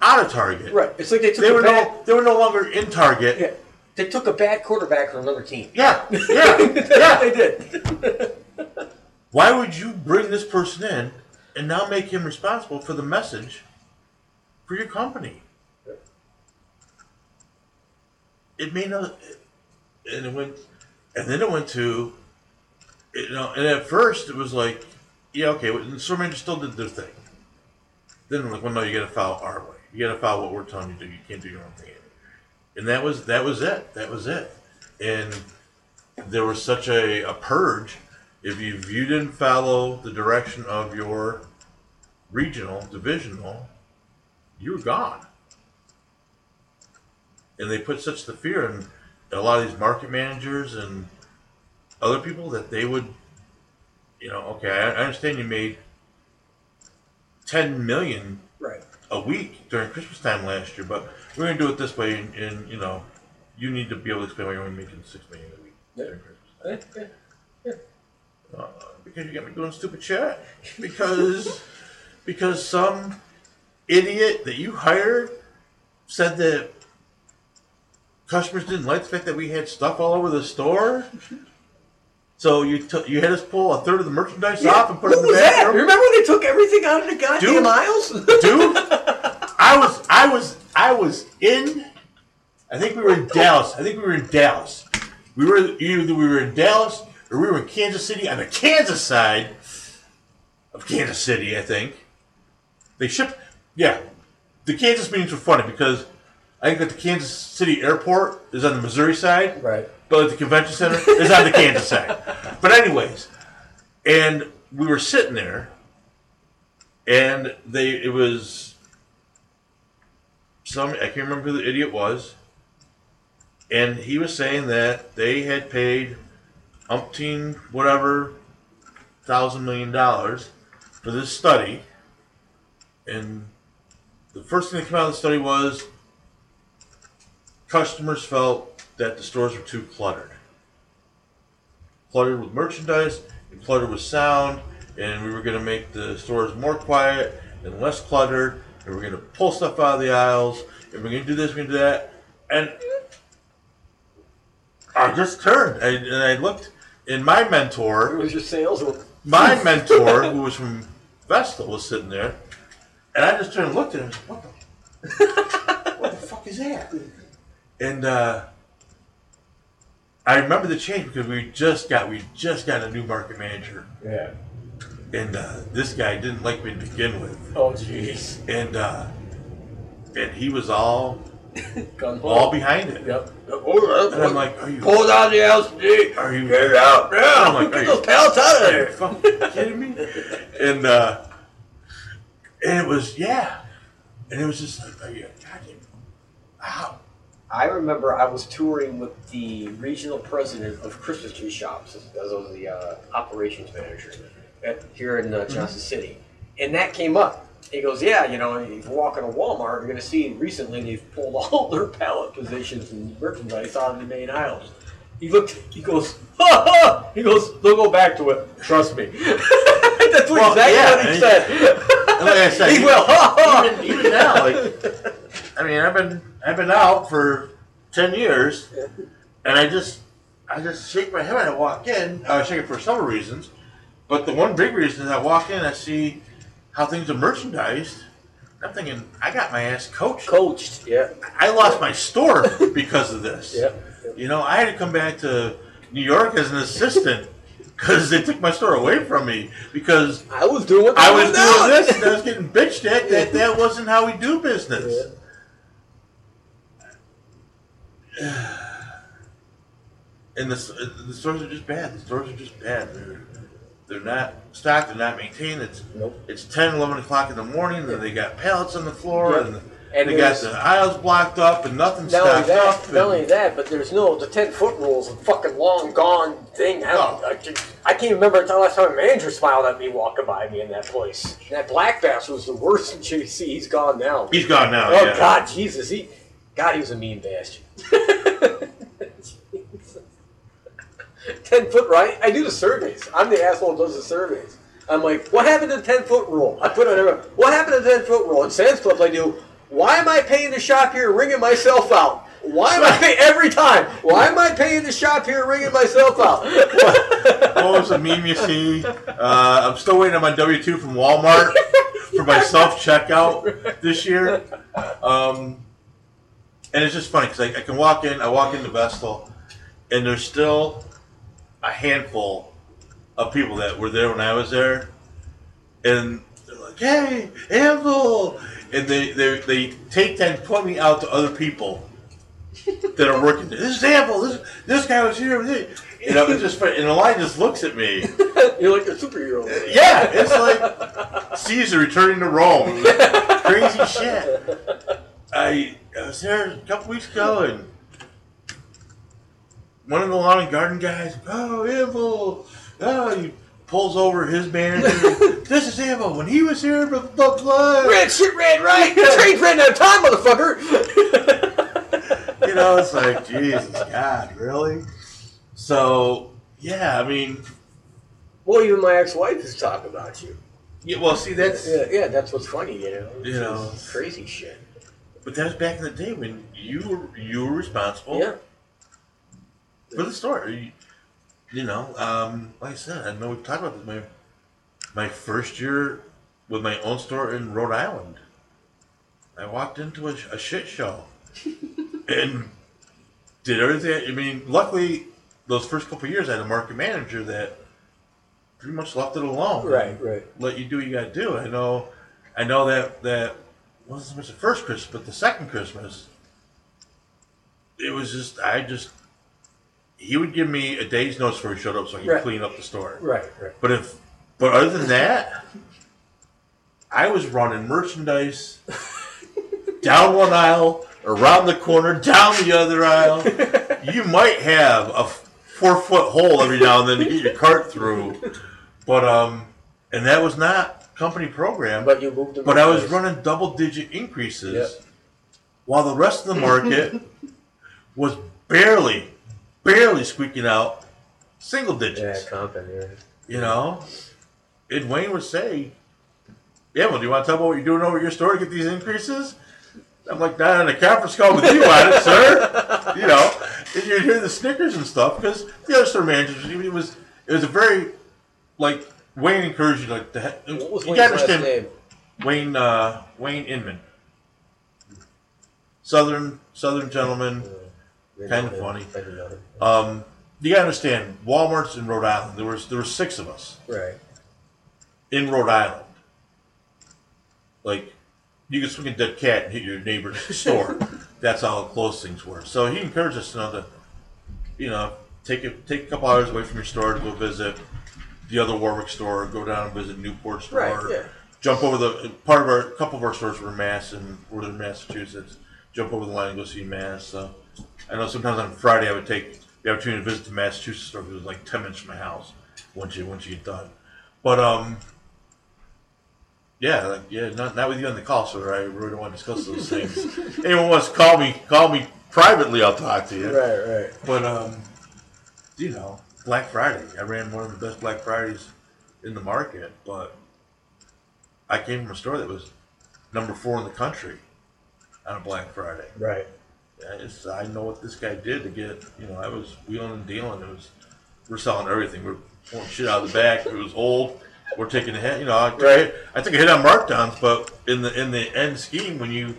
out of Target. Right. It's like they took They were bad, no they were no longer in Target. yeah, they took a bad quarterback from another team. Yeah, yeah, yeah. they did. Why would you bring this person in and now make him responsible for the message for your company? It may not, and it went, and then it went to, you know, and at first it was like, yeah, okay, the store manager still did their thing. Then like, well, no, you got to follow our way. You got to follow what we're telling you to do. You can't do your own thing. And that was that was it. That was it. And there was such a, a purge. If you, if you didn't follow the direction of your regional, divisional, you were gone. And they put such the fear in a lot of these market managers and other people that they would, you know, okay, I, understand you made 10 million Right. a week during Christmas time last year, but we're going to do it this way, and, and, you know, you need to be able to explain why you're only making 6 million a week during Christmas time. Eh. Uh, because you got me doing stupid shit. Because because some idiot that you hired said that customers didn't like the fact that we had stuff all over the store. So you took you had us pull a third of the merchandise off and put it in the was that? Remember when they took everything out of the goddamn Dude. aisles? Dude, I was I was I was in I think we were in Dallas. I think we were in Dallas. We were either we were in Dallas or we were in Kansas City on the Kansas side of Kansas City, I think. They shipped yeah. The Kansas meetings were funny because I think that the Kansas City airport is on the Missouri side. right. But the convention center is on the Kansas side. But anyways, and we were sitting there, and they it was some I can't remember who the idiot was, and he was saying that they had paid umpteen whatever thousand million dollars for this study, and the first thing that came out of the study was customers felt that the stores were too cluttered. Cluttered with merchandise and cluttered with sound, and we were going to make the stores more quiet and less cluttered, and we're going to pull stuff out of the aisles, and we're going to do this, we're going to do that. And I just turned and, and I looked, and my mentor, It was your sales. my mentor, who was from Vestal, was sitting there, and I just turned and looked at him. and said, What the, what the fuck is that? And uh, I remember the change because we just got we just got a new market manager, Yeah. and uh, this guy didn't like me to begin with, Oh jeez. and uh, and he was all all behind it. Yep. And I'm like, are you Pull down the LCD. are you Get it out now. I'm like, Get are those you- pallets out of Are you there. fucking kidding me? And uh, and it was yeah, and it was just like, are you goddamn, wow. I remember I was touring with the regional president of Christmas tree shops, as I was the uh, operations manager at, here in uh, Johnson City, and that came up. He goes, "Yeah, you know, if you walk into Walmart, you're going to see recently they've pulled all their pallet positions and merchandise out of the main aisles." He looked. He goes, "Ha ha!" He goes, "They'll go back to it. Trust me." That's what Well, exactly yeah, what he said. Like I said, he even- will. Ha ha! even even now, like I mean, I've been I've been out for ten years, and I just I just shake my head when I walk in. I shake it for several reasons, but the one big reason is I walk in, I see how things are merchandised. I'm thinking I got my ass coached. Coached. Yeah. I lost my store because of this. Yeah. You know, I had to come back to New York as an assistant because they took my store away from me because I was doing what I was doing this and I was getting bitched at that that wasn't how we do business. And the, the stores are just bad. The stores are just bad. They're, they're not stocked. They're not maintained. It's Nope. it's 10, 11 o'clock in the morning. And they got pallets on the floor, Yeah. and, And they got there's- the aisles blocked up, and nothing's Not only stocked that, up. not only that, but there's no the ten foot rules a fucking long gone thing. I, don't. I, can, I can't remember until last time a manager smiled at me walking by me in that place. And that black bastard was the worst in JC. He's gone now. He's gone now. oh yeah. God, Jesus, he, God, he was a mean bastard. ten foot, right? I do the surveys. I'm the asshole who does the surveys. I'm like, what happened to the ten foot rule? I put on there. What happened to the ten foot rule? In Sam's Club, I do. Why am I paying the shop here, ringing myself out? Why am I paying every time? Why am I paying the shop here, ringing myself out? what was the meme you see? Uh, I'm still waiting on my W two from Walmart for my self checkout this year. Um, and it's just funny because I, I can walk in, I walk into Vestal, and there's still a handful of people that were there when I was there, and they're like, "Hey, Anvil," and they they they take that and point me out to other people that are working. there. This is Anvil. This this guy was here. You know, it's just and the line just looks at me. You're like a superhero. Yeah, it's like Caesar returning to Rome. Crazy shit. I, I was there a couple weeks ago, and one of the lawn and garden guys, oh, Evil, oh, he pulls over his manager. this is Evil. When he was here, blah, blah, blah. Red shit, red right. Train's ran out of time, motherfucker. You know, it's like, Jesus, God, really? So, yeah, I mean, well, even my ex-wife is talking about you. yeah, well, see, that's, Yeah, yeah, that's what's funny, you know. You know. Crazy shit. but that was back in the day when you were, you were responsible. Yeah. For the store. You, know, um, like I said, I know we've talked about this. My my first year with my own store in Rhode Island, I walked into a, a shit show and did everything. I mean, luckily, those first couple of years, I had a market manager that pretty much left it alone. Right, right. Let you do what you got to do. I know, I know that that wasn't so much the first Christmas, but the second Christmas, it was just I just he would give me a day's notice before he showed up so I could Right. clean up the store. Right, right. But if but other than that, I was running merchandise down one aisle, around the corner, down the other aisle. You might have a four foot hole every now and then to get your cart through, but um, and that was not company program. But you moved the But I was running double digit increases Yep. while the rest of the market was barely, barely squeaking out single Yeah, digits. comping, yeah. You know? And Wayne would say, Yeah, well, do you want to talk about what you're doing over at your store to get these increases? I'm like, not in a conference call with you on it, sir. You know, and you hear the snickers and stuff because the other store managers, it was, it was a very, like, Wayne encouraged you, like, the, What was you Wayne's last name? Wayne uh, Wayne Inman, Southern Southern gentleman. Didn't Funny. I didn't know him. Um, you gotta understand, Walmart's in Rhode Island. There was there were six of us Right. in Rhode Island. Like, you could swing a dead cat and hit your neighbor's store. That's how close things were. So he encouraged us to know that, you know, take a take a couple hours away from your store to go visit the other Warwick store, go down and visit Newport store. Right, yeah. Jump over the part of our a couple of our stores were in Mass and were in Massachusetts. Jump over the line and go see Mass. So I know sometimes on Friday I would take the opportunity to visit the Massachusetts store because it was like ten minutes from my house once you once you get done. But um, yeah, like yeah, not not with you on the call, so I really don't want to discuss those things. Anyone wants to call me, call me privately. I'll talk to you. Right, right. But um, you know, Black Friday. I ran one of the best Black Fridays in the market, but I came from a store that was number four in the country on a Black Friday. Right. I, I know what this guy did to get. You know, I was wheeling and dealing. It was we're selling everything. We're pulling shit out of the back. It was old. We're taking a hit. You know, I, Right. I took a hit on markdowns, but in the in the end scheme, when you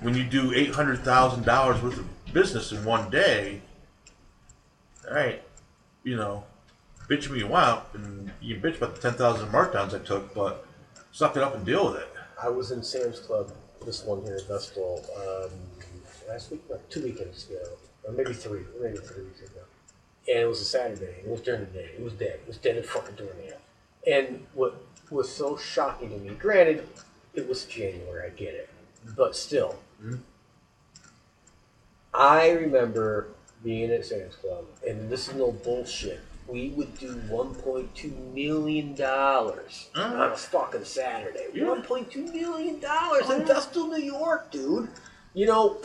when you do eight hundred thousand dollars worth of business in one day, all right, you know, bitch me you want, and you can bitch about the ten thousand markdowns I took, but suck it up and deal with it. I was in Sam's Club, this one here in Vestal, um, last week, no, two weekends ago, or maybe three, maybe three weeks ago. And it was a Saturday. It was during the day. It was dead. It was dead at fucking during the day. And what was so shocking to me, granted, it was January, I get it, but still, Mhm. I remember being at Sam's Club, and this is no bullshit. We would do 1.2 million dollars Mm. on a fucking Saturday. Yeah. 1.2 million dollars in yeah. Vestal, New York, dude. You know,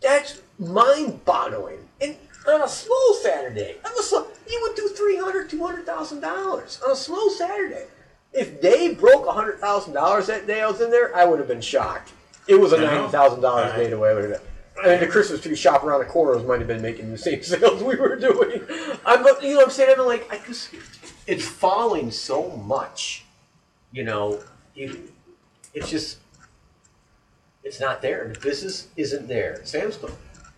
that's mind-boggling. And on a slow Saturday, on a slow, you would do 300, 200,000 dollars on a slow Saturday. If they broke hundred thousand dollars that day I was in there, I would have been shocked. It was a ninety thousand dollars Right. day to way. I mean, the Christmas tree shop around the corners might have been making the same sales we were doing. I'm, you know, what I'm saying, I'm like, I just, it's falling so much. You know, you, it's just, it's not there. The business isn't there. Sam's Club.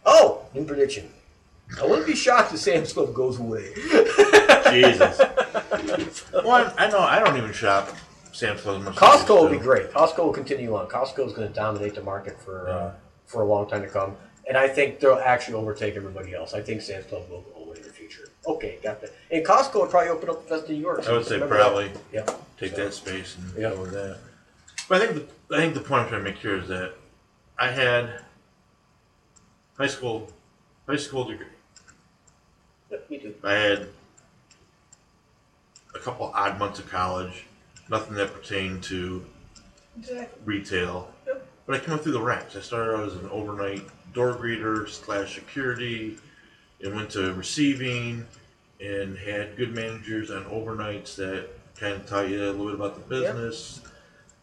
Oh, new prediction. I wouldn't be shocked if Sam's Club goes away. Jesus. One, I know I don't even shop Sam's Club much. Costco will be great. Costco will continue on. Costco is going to dominate the market for uh, for a long time to come, and I think they'll actually overtake everybody else. I think Sam's Club will go away in the future. Okay, got that. And Costco will probably open up the Vestal New York. I would say probably that? Yeah. take So, that space and Yeah. go with that. But I think the, I think the point I'm trying to make here is that I had high school high school degree. yeah, me too. I had a couple odd months of college, nothing that pertained to Exactly. retail. Yep. But I came up through the ranks. I started out as an overnight door greeter slash security, and went to receiving, and had good managers on overnights that kind of taught you a little bit about the Yep.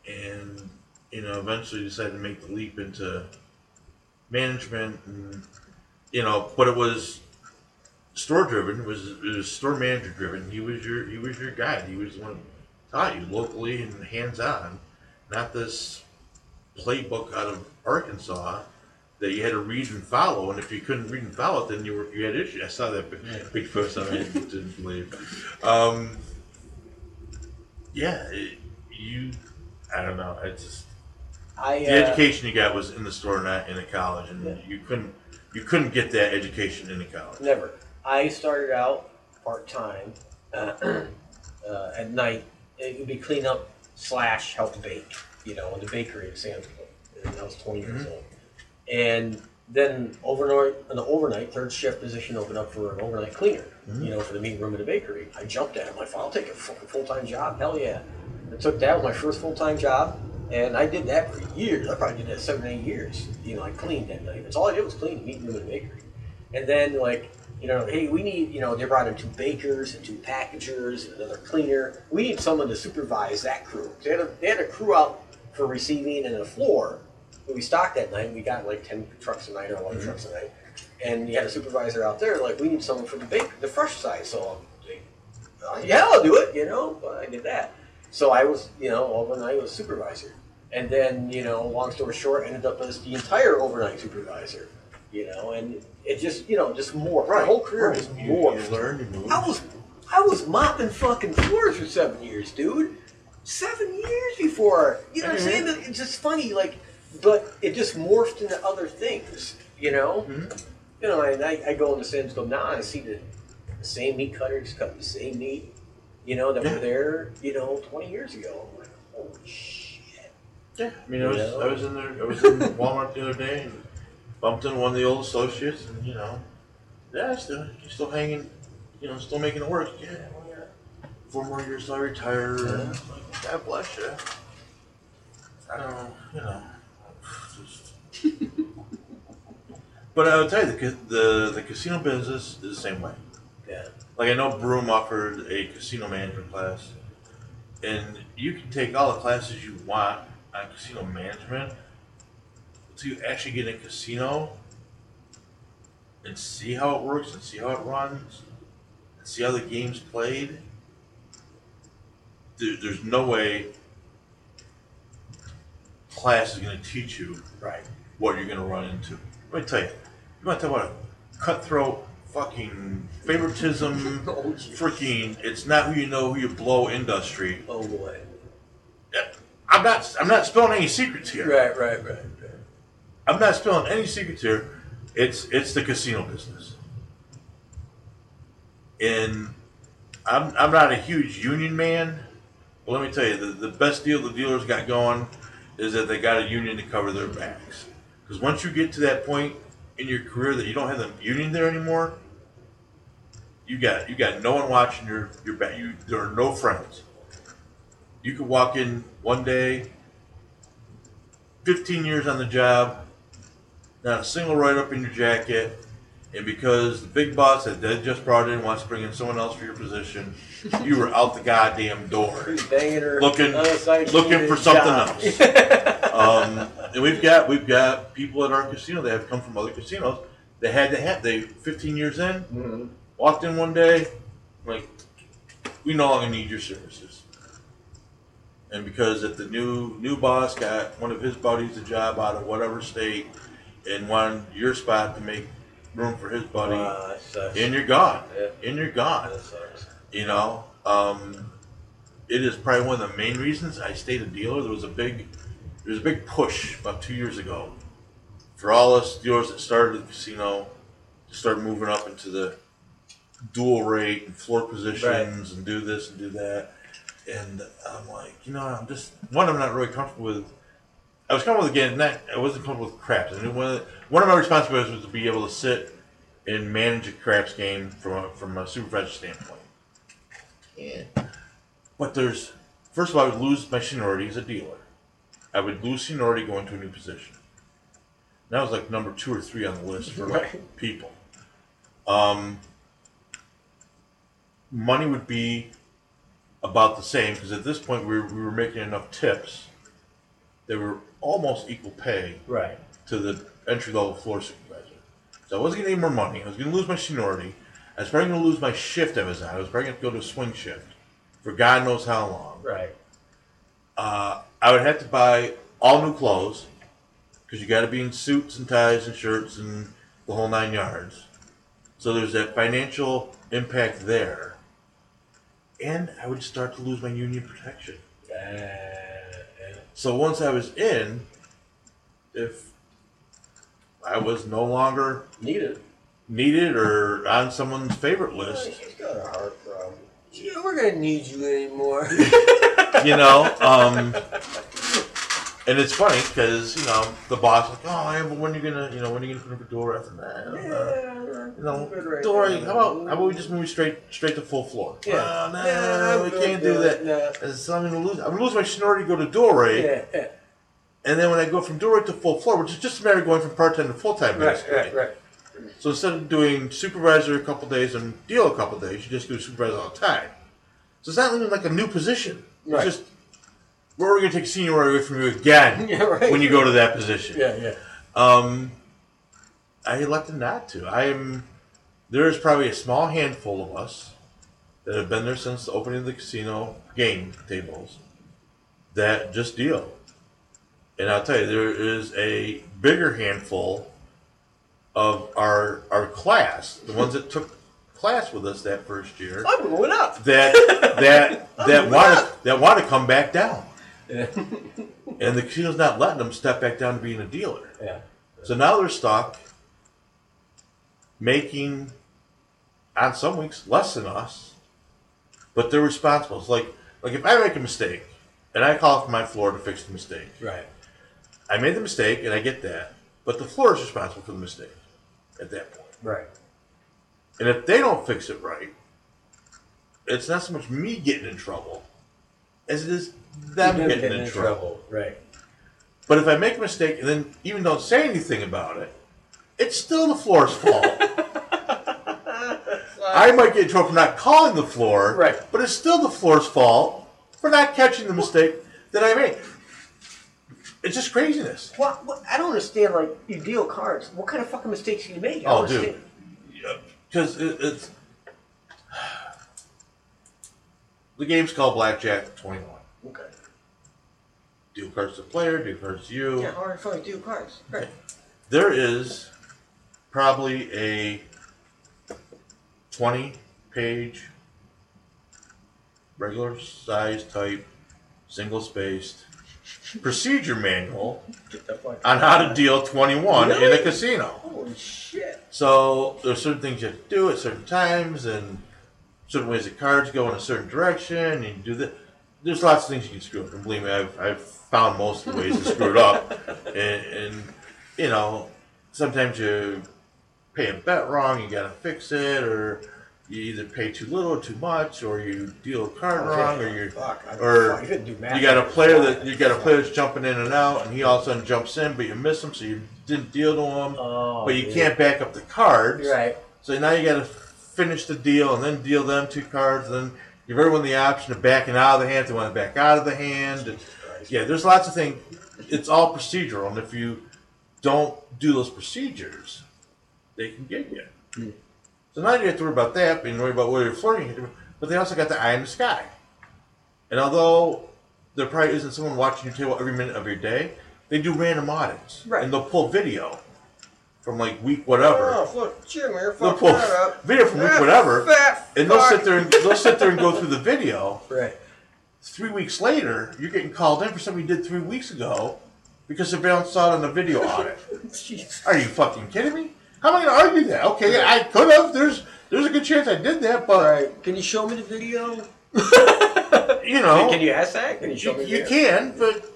And you know eventually decided to make the leap into management, and you know, but it was store driven. Was it was store manager driven. He was your he was your guide. He was the one who taught you locally and hands on, not this playbook out of Arkansas that you had to read and follow. And if you couldn't read and follow it, then you were you had issues. I saw that big, big post on it. Didn't believe. Um, yeah, it, you. I don't know. I just I the uh, education you got was in the store, not in a college, and Yeah. you couldn't you couldn't get that education in a college. Never. I started out part time uh, uh, at night. It would be clean up slash help bake. you know, in the bakery at Sam's Club, and I was 20 years old. And then overnight, an overnight third shift position opened up for an overnight cleaner, you know, for the meeting room of the bakery. I jumped at it. I'm like, I'll take a full time job. Hell yeah! I took that was my first full time job, and I did that for years. I probably did that seven, eight years. You know, I cleaned that night. That's all I did was clean the meeting room the bakery. And then like, you know, hey, we need, you know, they brought in two bakers and two packagers and another cleaner. We need someone to supervise that crew. They had a, they had a crew out for receiving and a floor. When we stocked that night, we got like ten trucks a night or 11 trucks a night, and you had a supervisor out there. Like, we need someone for the bake, the fresh side. So, uh, yeah, I'll do it. You know, but I did that. So I was, you know, overnight was supervisor, and then, you know, long story short, ended up as the entire overnight supervisor. You know, and it just, you know, just more. My whole career was more. you learn, you move. I was I was mopping fucking floors for seven years, dude. Seven years before. You know what I'm saying? It's just funny, like, but it just morphed into other things, you know? Mhm. You know, and I, I go into Sam's Club now and I see the, the same meat cutters cut the same meat, you know, that Yeah. were there, you know, 20 years ago. I'm like, holy shit. Yeah, I mean, I was, Yeah. I was in there. I was in Walmart the other day and bumped into one of the old associates, and you know, yeah, still, you're still hanging, you know, still making it work. Yeah, well, yeah. Four more years till I retire. And like, God bless you. I don't know, you know. Just... but I would tell you, the, the the casino business is the same way. Yeah. Like I know Broome offered a casino management class, and you can take all the classes you want on casino management to actually get in a casino and see how it works and see how it runs and see how the game's played. There, there's no way class is going to teach you Right. what you're going to run into. Let me tell you, you want to talk about a cutthroat fucking favoritism Oh, freaking it's not who you know who you blow industry. Oh, boy. I'm not I'm not spilling any secrets here. Right, right, right. right. I'm not spilling any secrets here. It's it's the casino business. And I'm I'm not a huge union man, but let me tell you, the, the best deal the dealers got going is that they got a union to cover their backs. Because once you get to that point in your career that you don't have the union there anymore, you got you got no one watching your your back. You there are no friends. You could walk in one day, 15 years on the job, not a single write up in your jacket, and because the big boss that they just brought in wants to bring in someone else for your position, you were out the goddamn door. He's banging her Looking- on the side looking for something job. else. Um, and we've got we've got people at our casino that have come from other casinos. They had to have they 15 years in, Mhm. Walked in one day, like we no longer need your services. And because if the new new boss got one of his buddies a job out of whatever state and wanted your spot to make room for his buddy, Ah, that sucks. and you're gone. Yeah. And you're gone. That sucks. You know, um, it is probably one of the main reasons I stayed a dealer. There was a big, there was a big push about two years ago for all us dealers that started the casino to start moving up into the dual rate and floor positions and do this and do that. And I'm like, you know, I'm just one. I'm not really comfortable with. I was comfortable with again. Not, I wasn't comfortable with craps. I knew one of the, one of my responsibilities was to be able to sit and manage a craps game from a, from a supervisor standpoint. Yeah. But there's first of all, I would lose my seniority as a dealer. I would lose seniority going to a new position. That was like number two or three on the list for like people. Um, money would be about the same because at this point we were, we were making enough tips. They were almost equal pay Right. to the entry level floor supervisor. So I wasn't getting any more money. I was going to lose my seniority. I was probably going to lose my shift I was on. I was probably going to go to a swing shift for God knows how long. Right. Uh, I would have to buy all new clothes because you got to be in suits and ties and shirts and the whole nine yards. So there's that financial impact there. And I would start to lose my union protection. Uh, So once I was in, if I was no longer need it. needed or on someone's favorite list, She's got a heart problem. Yeah, we're gonna need you anymore. you know, um, and it's funny because you know the boss like, oh, yeah, but when are you gonna, you know, when are you gonna put up a door after that? Uh, you know, right there. How about how about we just move straight straight to full floor? Yeah. Uh, no, Yeah, we can't good, do that. no. So I'm gonna lose. I'm gonna lose my seniority to go to Dory. Yeah, yeah. and then when I go from Dory to full floor, which is just a matter of going from part time to full time, Right, right, right. So instead of doing supervisor a couple days and deal a couple days, you just do supervisor all the time. So it's not even like a new position. It's Right. just we're we going to take seniority away from you again Yeah, right. when you go to that position. Yeah, yeah. Um, I elected not to. I am. There is probably a small handful of us that have been there since the opening of the casino game tables that just deal. And I'll tell you, there is a bigger handful of our our class, the ones that took class with us that first year, I'm going up. that that that want to that want to come back down, Yeah. and the casino's not letting them step back down to being a dealer. yeah. So now they're stuck making, on some weeks, less than us, but they're responsible. It's like, like if I make a mistake and I call for my floor to fix the mistake, Right. I made the mistake and I get that, but the floor is responsible for the mistake at that point. Right. And if they don't fix it right, it's not so much me getting in trouble as it is them getting, in, trouble. Right. But if I make a mistake and then even don't say anything about it, it's still the floor's fault. I might get in trouble for not calling the floor, Right. but it's still the floor's fault for not catching the mistake that I made. It's just craziness. What, what? I don't understand. Like you deal cards. What kind of fucking mistakes can you make? I Oh, dude. Because it, it's. The game's called Blackjack 21. Okay. Deal cards to the player, deal cards to you. Yeah, the fuck cards? Right. There is probably a 20 page, regular size type, single spaced procedure manual Get the fuck. on how to deal 21 in a casino. Holy shit. So there's certain things you have to do at certain times and certain ways the cards go in a certain direction. And you do that. There's lots of things you can screw up, and believe me, I've, I've found most of the ways to screw it up. And, and you know, sometimes you pay a bet wrong, you gotta fix it, or you either pay too little or too much, or you deal a card oh, wrong, or you Fuck. I, or fuck, I couldn't do math. you got a player that you got a player that's jumping in and out, and he all of a sudden jumps in, but you miss him, so you didn't deal to him. Oh, but you dude. can't back up the cards. You're right. So now you got to finish the deal and then deal them two cards, and then give everyone the option of backing out of the hand if they want to back out of the hand. And, yeah, there's lots of things. It's all procedural, and if you don't do those procedures, they can get you. Hmm. So now you have to worry about that, and worry about where you're flirting. But they also got the eye in the sky. And although there probably isn't someone watching your table every minute of your day, they do random audits, Right. and they'll pull video from like week whatever. Oh, look, Jim, you're They'll fucking pull that up. video from week That whatever, fat and they'll fuck. sit there and they'll sit there and go through the video. Right. Three weeks later, you're getting called in for something you did three weeks ago because surveillance saw it on the video audit. Jeez. Are you fucking kidding me? How am I gonna argue that? Okay, I could have. There's there's a good chance I did that, but. Can you show me the video? you know, Can you ask that? Can you show you, me? the you video? can. But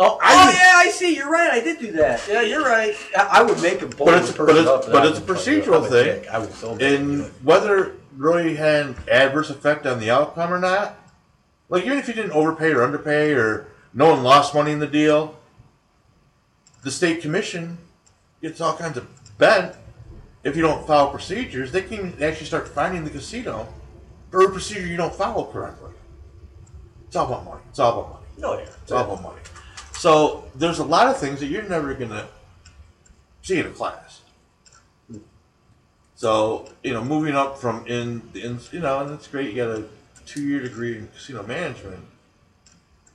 Oh, I oh yeah, I see. You're right. I did do that. Yeah, you're right. I, I would make a bold But it's- but it's- up, but it's a would it. procedural thing. dick. I would so make them do and it. whether it really had an adverse effect on the outcome or not, like even if you didn't overpay or underpay or no one lost money in the deal, the state commission gets all kinds of bent if you don't follow procedures. They can actually start finding the casino for a procedure you don't follow correctly. It's all about money. It's all about money. No, yeah. It's all about money. So there's a lot of things that you're never gonna see in a class. So you know, moving up from in, in you know, and it's great. You got a two-year degree in casino management,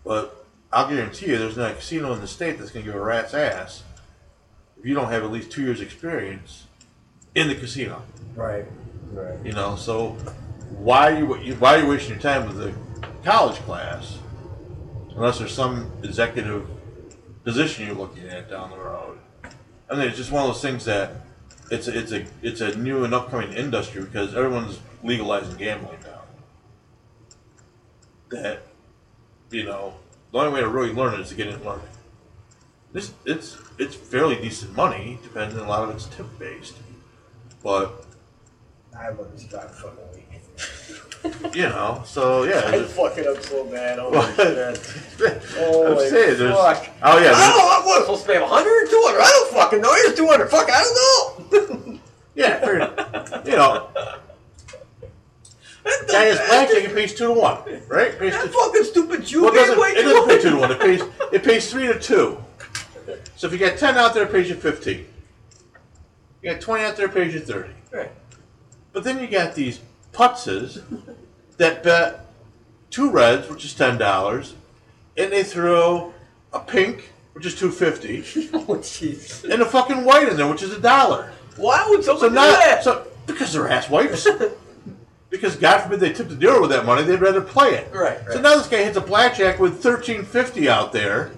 but I'll guarantee you, there's not a casino in the state that's gonna give a rat's ass if you don't have at least two years experience in the casino. Right. Right. You know, so why are you why are you wasting your time with a college class unless there's some executive position you're looking at down the road? I mean, it's just one of those things that it's a, it's a it's a new and upcoming industry because everyone's legalizing gambling now. That you know, the only way to really learn it is to get in and learn. This it's it's fairly decent money, depending. On a lot of it's tip based, but I drive a fucking. you know. So yeah, I it's- fuck it up so bad. Oh my god. Oh I'm saying, there's- oh yeah, I don't know. What, what, supposed to pay 100 200? I don't fucking know. Here's 200. Fuck, I don't know. yeah, fair, you know. Guy has blackjack, it pays two to one, right? Pays That two, fucking stupid Jew well, it doesn't, it doesn't pay two to one. It pays it pays three to two. So if you got ten out there, it pays you fifteen. You got twenty out there, it pays you thirty. Right. But then you got these putzes that bet two reds, which is ten dollars, and they throw a pink, which is two fifty, Oh, jeez. and a fucking white in there, which is a dollar. Why would So someone do now, that? so because they're ass wipes. because God forbid they tip the dealer with that money, they'd rather play it. Right, So right. now this guy hits a blackjack with thirteen fifty out there.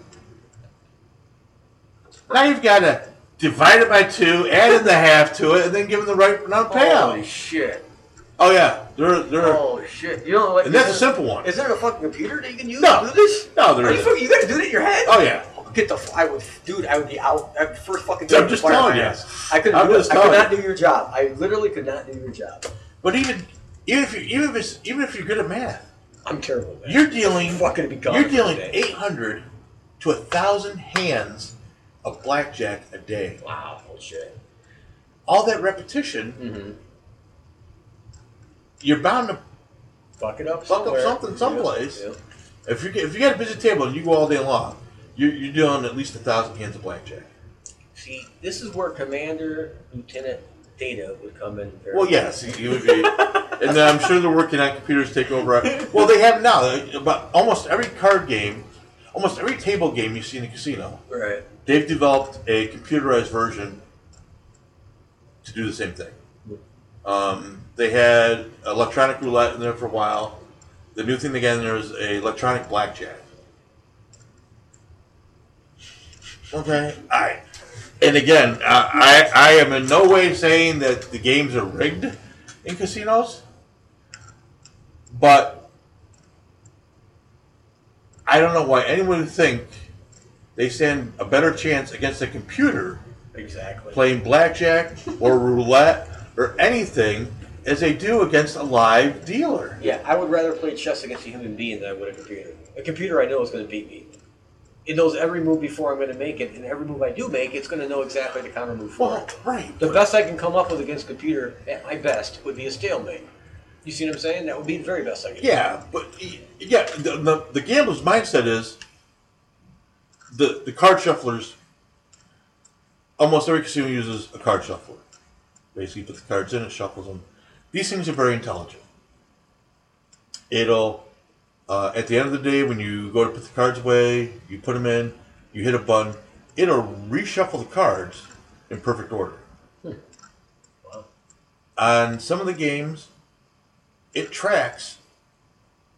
Now you've got to divide it by two, add in the half to it, and then give him the right amount of payout. Holy shit. Oh yeah, they're they're Holy shit. You know, like, and that's a simple one. Is there a fucking computer that you can use No. to do this? No, there Are you, isn't. fucking, you gotta do that in your head? Oh yeah. Get the. I would, dude. I would be out. I would first fucking. I'm just telling you. ass. I couldn't. I'm do it. I could not you. do your job. I literally could not do your job. But even even if you even if it's, even if you're good at math, I'm terrible. Man. you're dealing I'm fucking be gone you're dealing eight hundred to a thousand hands of blackjack a day. Wow. Holy shit. All that repetition, Mm-hmm. You're bound to Fuck it up. Fuck up somewhere. something someplace. Yeah, yeah. if you get, if you got a busy table and you go all day long, you're, you're doing at least a thousand hands of blackjack. See, this is where Commander Lieutenant Data would come in. Very Well, yes, you would be, and then I'm sure they're working on computers to take over. Well, they have now. But almost every card game, almost every table game you see in a casino, Right. they've developed a computerized version to do the same thing. Um, they had electronic roulette in there for a while. The new thing they got in there is a electronic blackjack. Okay, all right. And again, I, I I am in no way saying that the games are rigged in casinos, but I don't know why anyone would think they stand a better chance against a computer Exactly. playing blackjack or roulette or anything as they do against a live dealer. Yeah, I would rather play chess against a human being than I would a computer. A computer I know is going to beat me. It knows every move before I'm going to make it, and every move I do make, it's going to know exactly the counter move for Well, it. right. The best I can come up with against computer, at my best, would be a stalemate. You see what I'm saying? That would be the very best I can. Yeah, but yeah, the, the, the gambler's mindset is the the card shufflers. Almost every casino uses a card shuffler. Basically, put the cards in, it shuffles them. These things are very intelligent. It'll uh, at the end of the day when you go to put the cards away, you put them in, you hit a button, it'll reshuffle the cards in perfect order. Wow. On some of the games, it tracks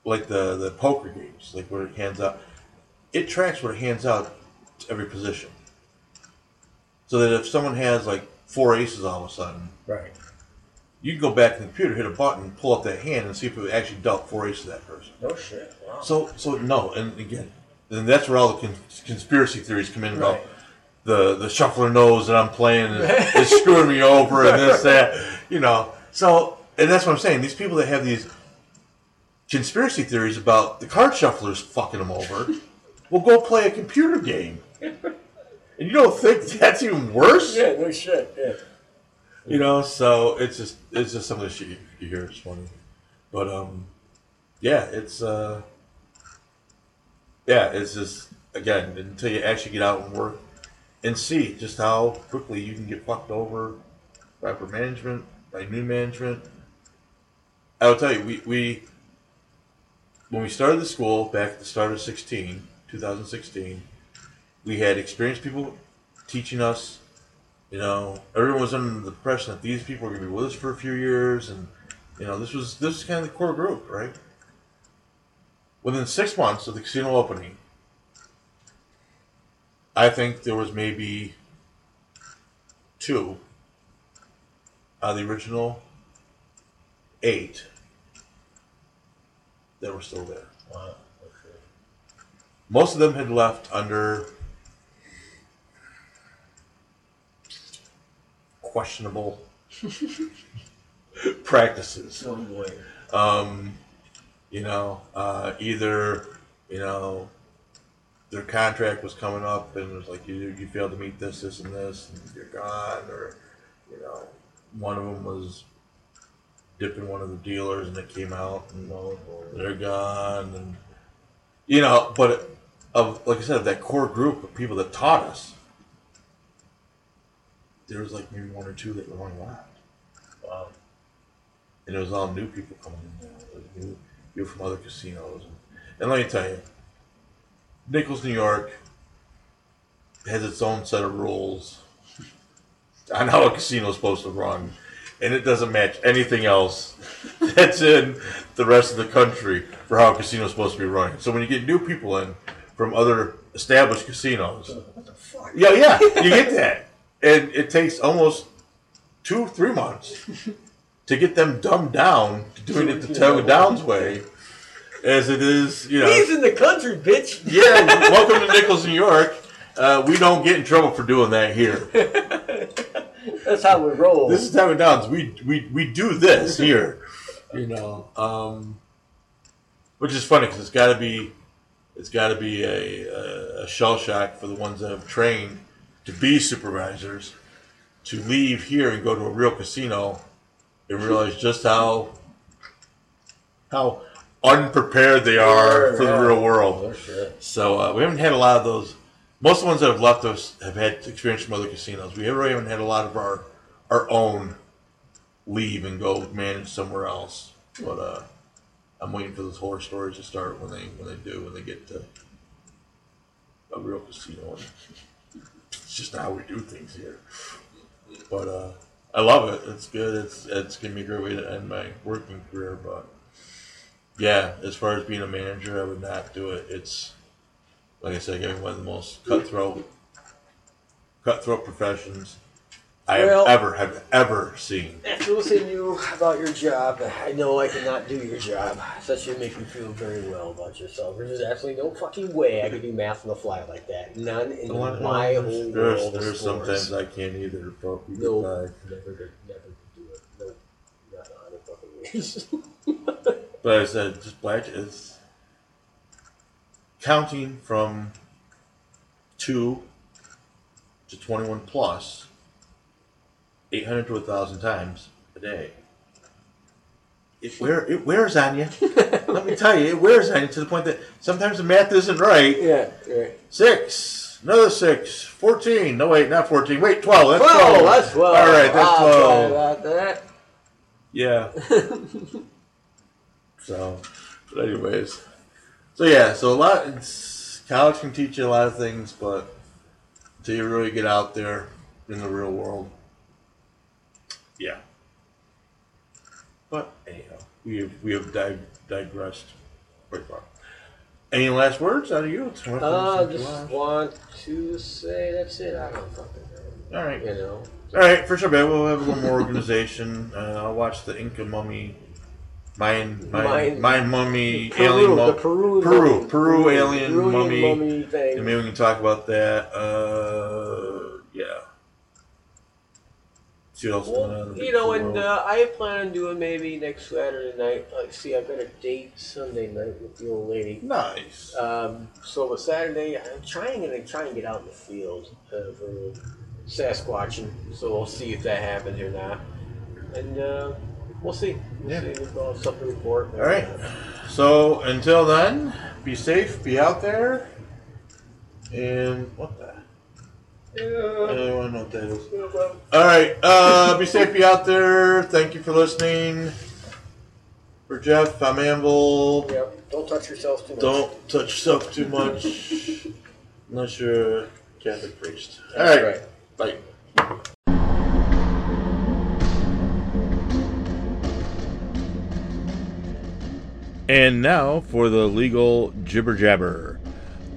like the the poker games, like where it hands out. It tracks where it hands out to every position. So that if someone has like four aces all of a sudden, Right. You can go back to the computer, hit a button, pull up that hand, and see if it actually dealt four aces to that person. No shit. Wow. So, so no, and again, then that's where all the con- conspiracy theories come in about Right. the the shuffler knows that I'm playing and is screwing me over and this that, you know. So, and that's what I'm saying. These people that have these conspiracy theories about the card shufflers fucking them over will go play a computer game, and you don't think that's even worse? yeah, no shit. Yeah. You know, so it's just it's just some of the shit you, you hear. It's funny, but um, yeah, it's uh, yeah, it's just again until you actually get out and work and see just how quickly you can get fucked over by upper management, by new management. I will tell you, we we when we started the school back at the start of 16, 2016, we had experienced people teaching us you know, everyone was under the impression that these people were going to be with us for a few years, and you know, this was this is kind of the core group, right? Within six months of the casino opening, I think there was maybe two out of the original eight that were still there. Wow. most of them had left under questionable practices. Oh boy. Um, you know, uh, either you know their contract was coming up and it was like you you failed to meet this, this, and this, and you're gone, or you know, one of them was dipping one of the dealers and it came out and they're gone, and you know, but of like I said, that core group of people that taught us, there was like maybe one or two that were only left Wow. and it was all new people coming in there, like new people from other casinos. And, and let me tell you, Nichols, New York, has its own set of rules on how a casino is supposed to run, and it doesn't match anything else that's in the rest of the country for how a casino is supposed to be running. So when you get new people in from other established casinos, What the fuck? yeah, yeah, you get that, and it takes almost two, three months to get them dumbed down to doing it the Tioga Downs way, as it is, you know. He's in the country, bitch. Yeah, welcome to Nichols, New York. Uh, we don't get in trouble for doing that here. That's how we roll. This is Tioga Downs. We, we we do this here, you know. Um, which is funny because it's got to be, it's got to be a, a, a shell shock for the ones that have trained to be supervisors, to leave here and go to a real casino, and realize just how how unprepared they are for the real world. So uh, we haven't had a lot of those. Most of the ones that have left us have had experience from other casinos. We really haven't had a lot of our our own leave and go manage somewhere else. But uh, I'm waiting for those horror stories to start when they when they do when they get to a real casino. Just how we do things here. But uh, I love it. It's good. It's it's gonna be a great way to end my working career. But yeah, as far as being a manager, I would not do it. It's like I said, one of the most cutthroat, cutthroat professions I Well- have ever have ever seen. After listening to you about your job, I know I cannot do your job. That should make you feel very well about yourself. There's absolutely no fucking way I could do math on the fly like that. None in my whole there's, world there's sports. sometimes I can't either. No, never never could do it. No, not on a fucking ways. But I said, just black is counting from two to 21 plus 800 to 1,000 times a day. It, wear, it wears on you. Let me tell you, it wears on you to the point that sometimes the math isn't right. yeah, right. Six, another six, 14. No, wait, not 14. Wait, 12. That's 12. Twelve, that's twelve. All right, that's I'll try 12. about that. Yeah. so, but anyways, so yeah, so a lot. It's, college can teach you a lot of things, but until you really get out there in the real world, yeah. But anyhow, we have we have dig- digressed quite far. Any last words out of you? It's one Uh, thing just watch. want to say that's it. I don't fucking know. All right. You know. All right, for sure, man. We'll have a little more organization. Uh, I'll watch the Inca mummy, Mayan, Mayan, Mayan- Mayan mummy, Peru, alien the mummy, Peru, Peru, mummy. Peru alien Peruvian mummy. mummy thing. and maybe we can talk about that. Uh, yeah. See what else is going on. Well, you know, and uh, I plan on doing maybe next Saturday night. Like, see, I've got a date Sunday night with the old lady. nice. Um, so with Saturday, I'm trying to try and get out in the field uh, for Sasquatching. So we'll see if that happens or not. And uh, we'll see. We'll Yeah. see if we'll have something to report. All right. So until then, be safe, be out there, and what the? I don't want to know what that is. All right. Uh, be safe. Be out there. Thank you for listening. For Jeff, I'm Anvil. Yep. Don't touch yourself too much. Don't touch yourself too much unless you're a Catholic priest. All right. That's right. right. Bye. And now for the legal jibber jabber.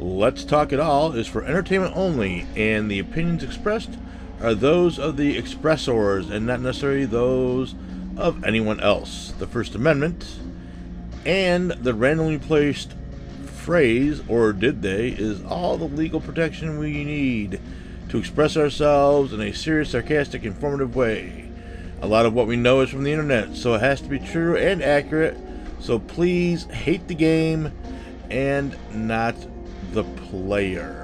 Let's Talk It All is for entertainment only, and the opinions expressed are those of the expressors and not necessarily those of anyone else. The First Amendment and the randomly placed phrase, or did they, is all the legal protection we need to express ourselves in a serious, sarcastic, informative way. A lot of what we know is from the internet, so it has to be true and accurate. So please hate the game and not the player.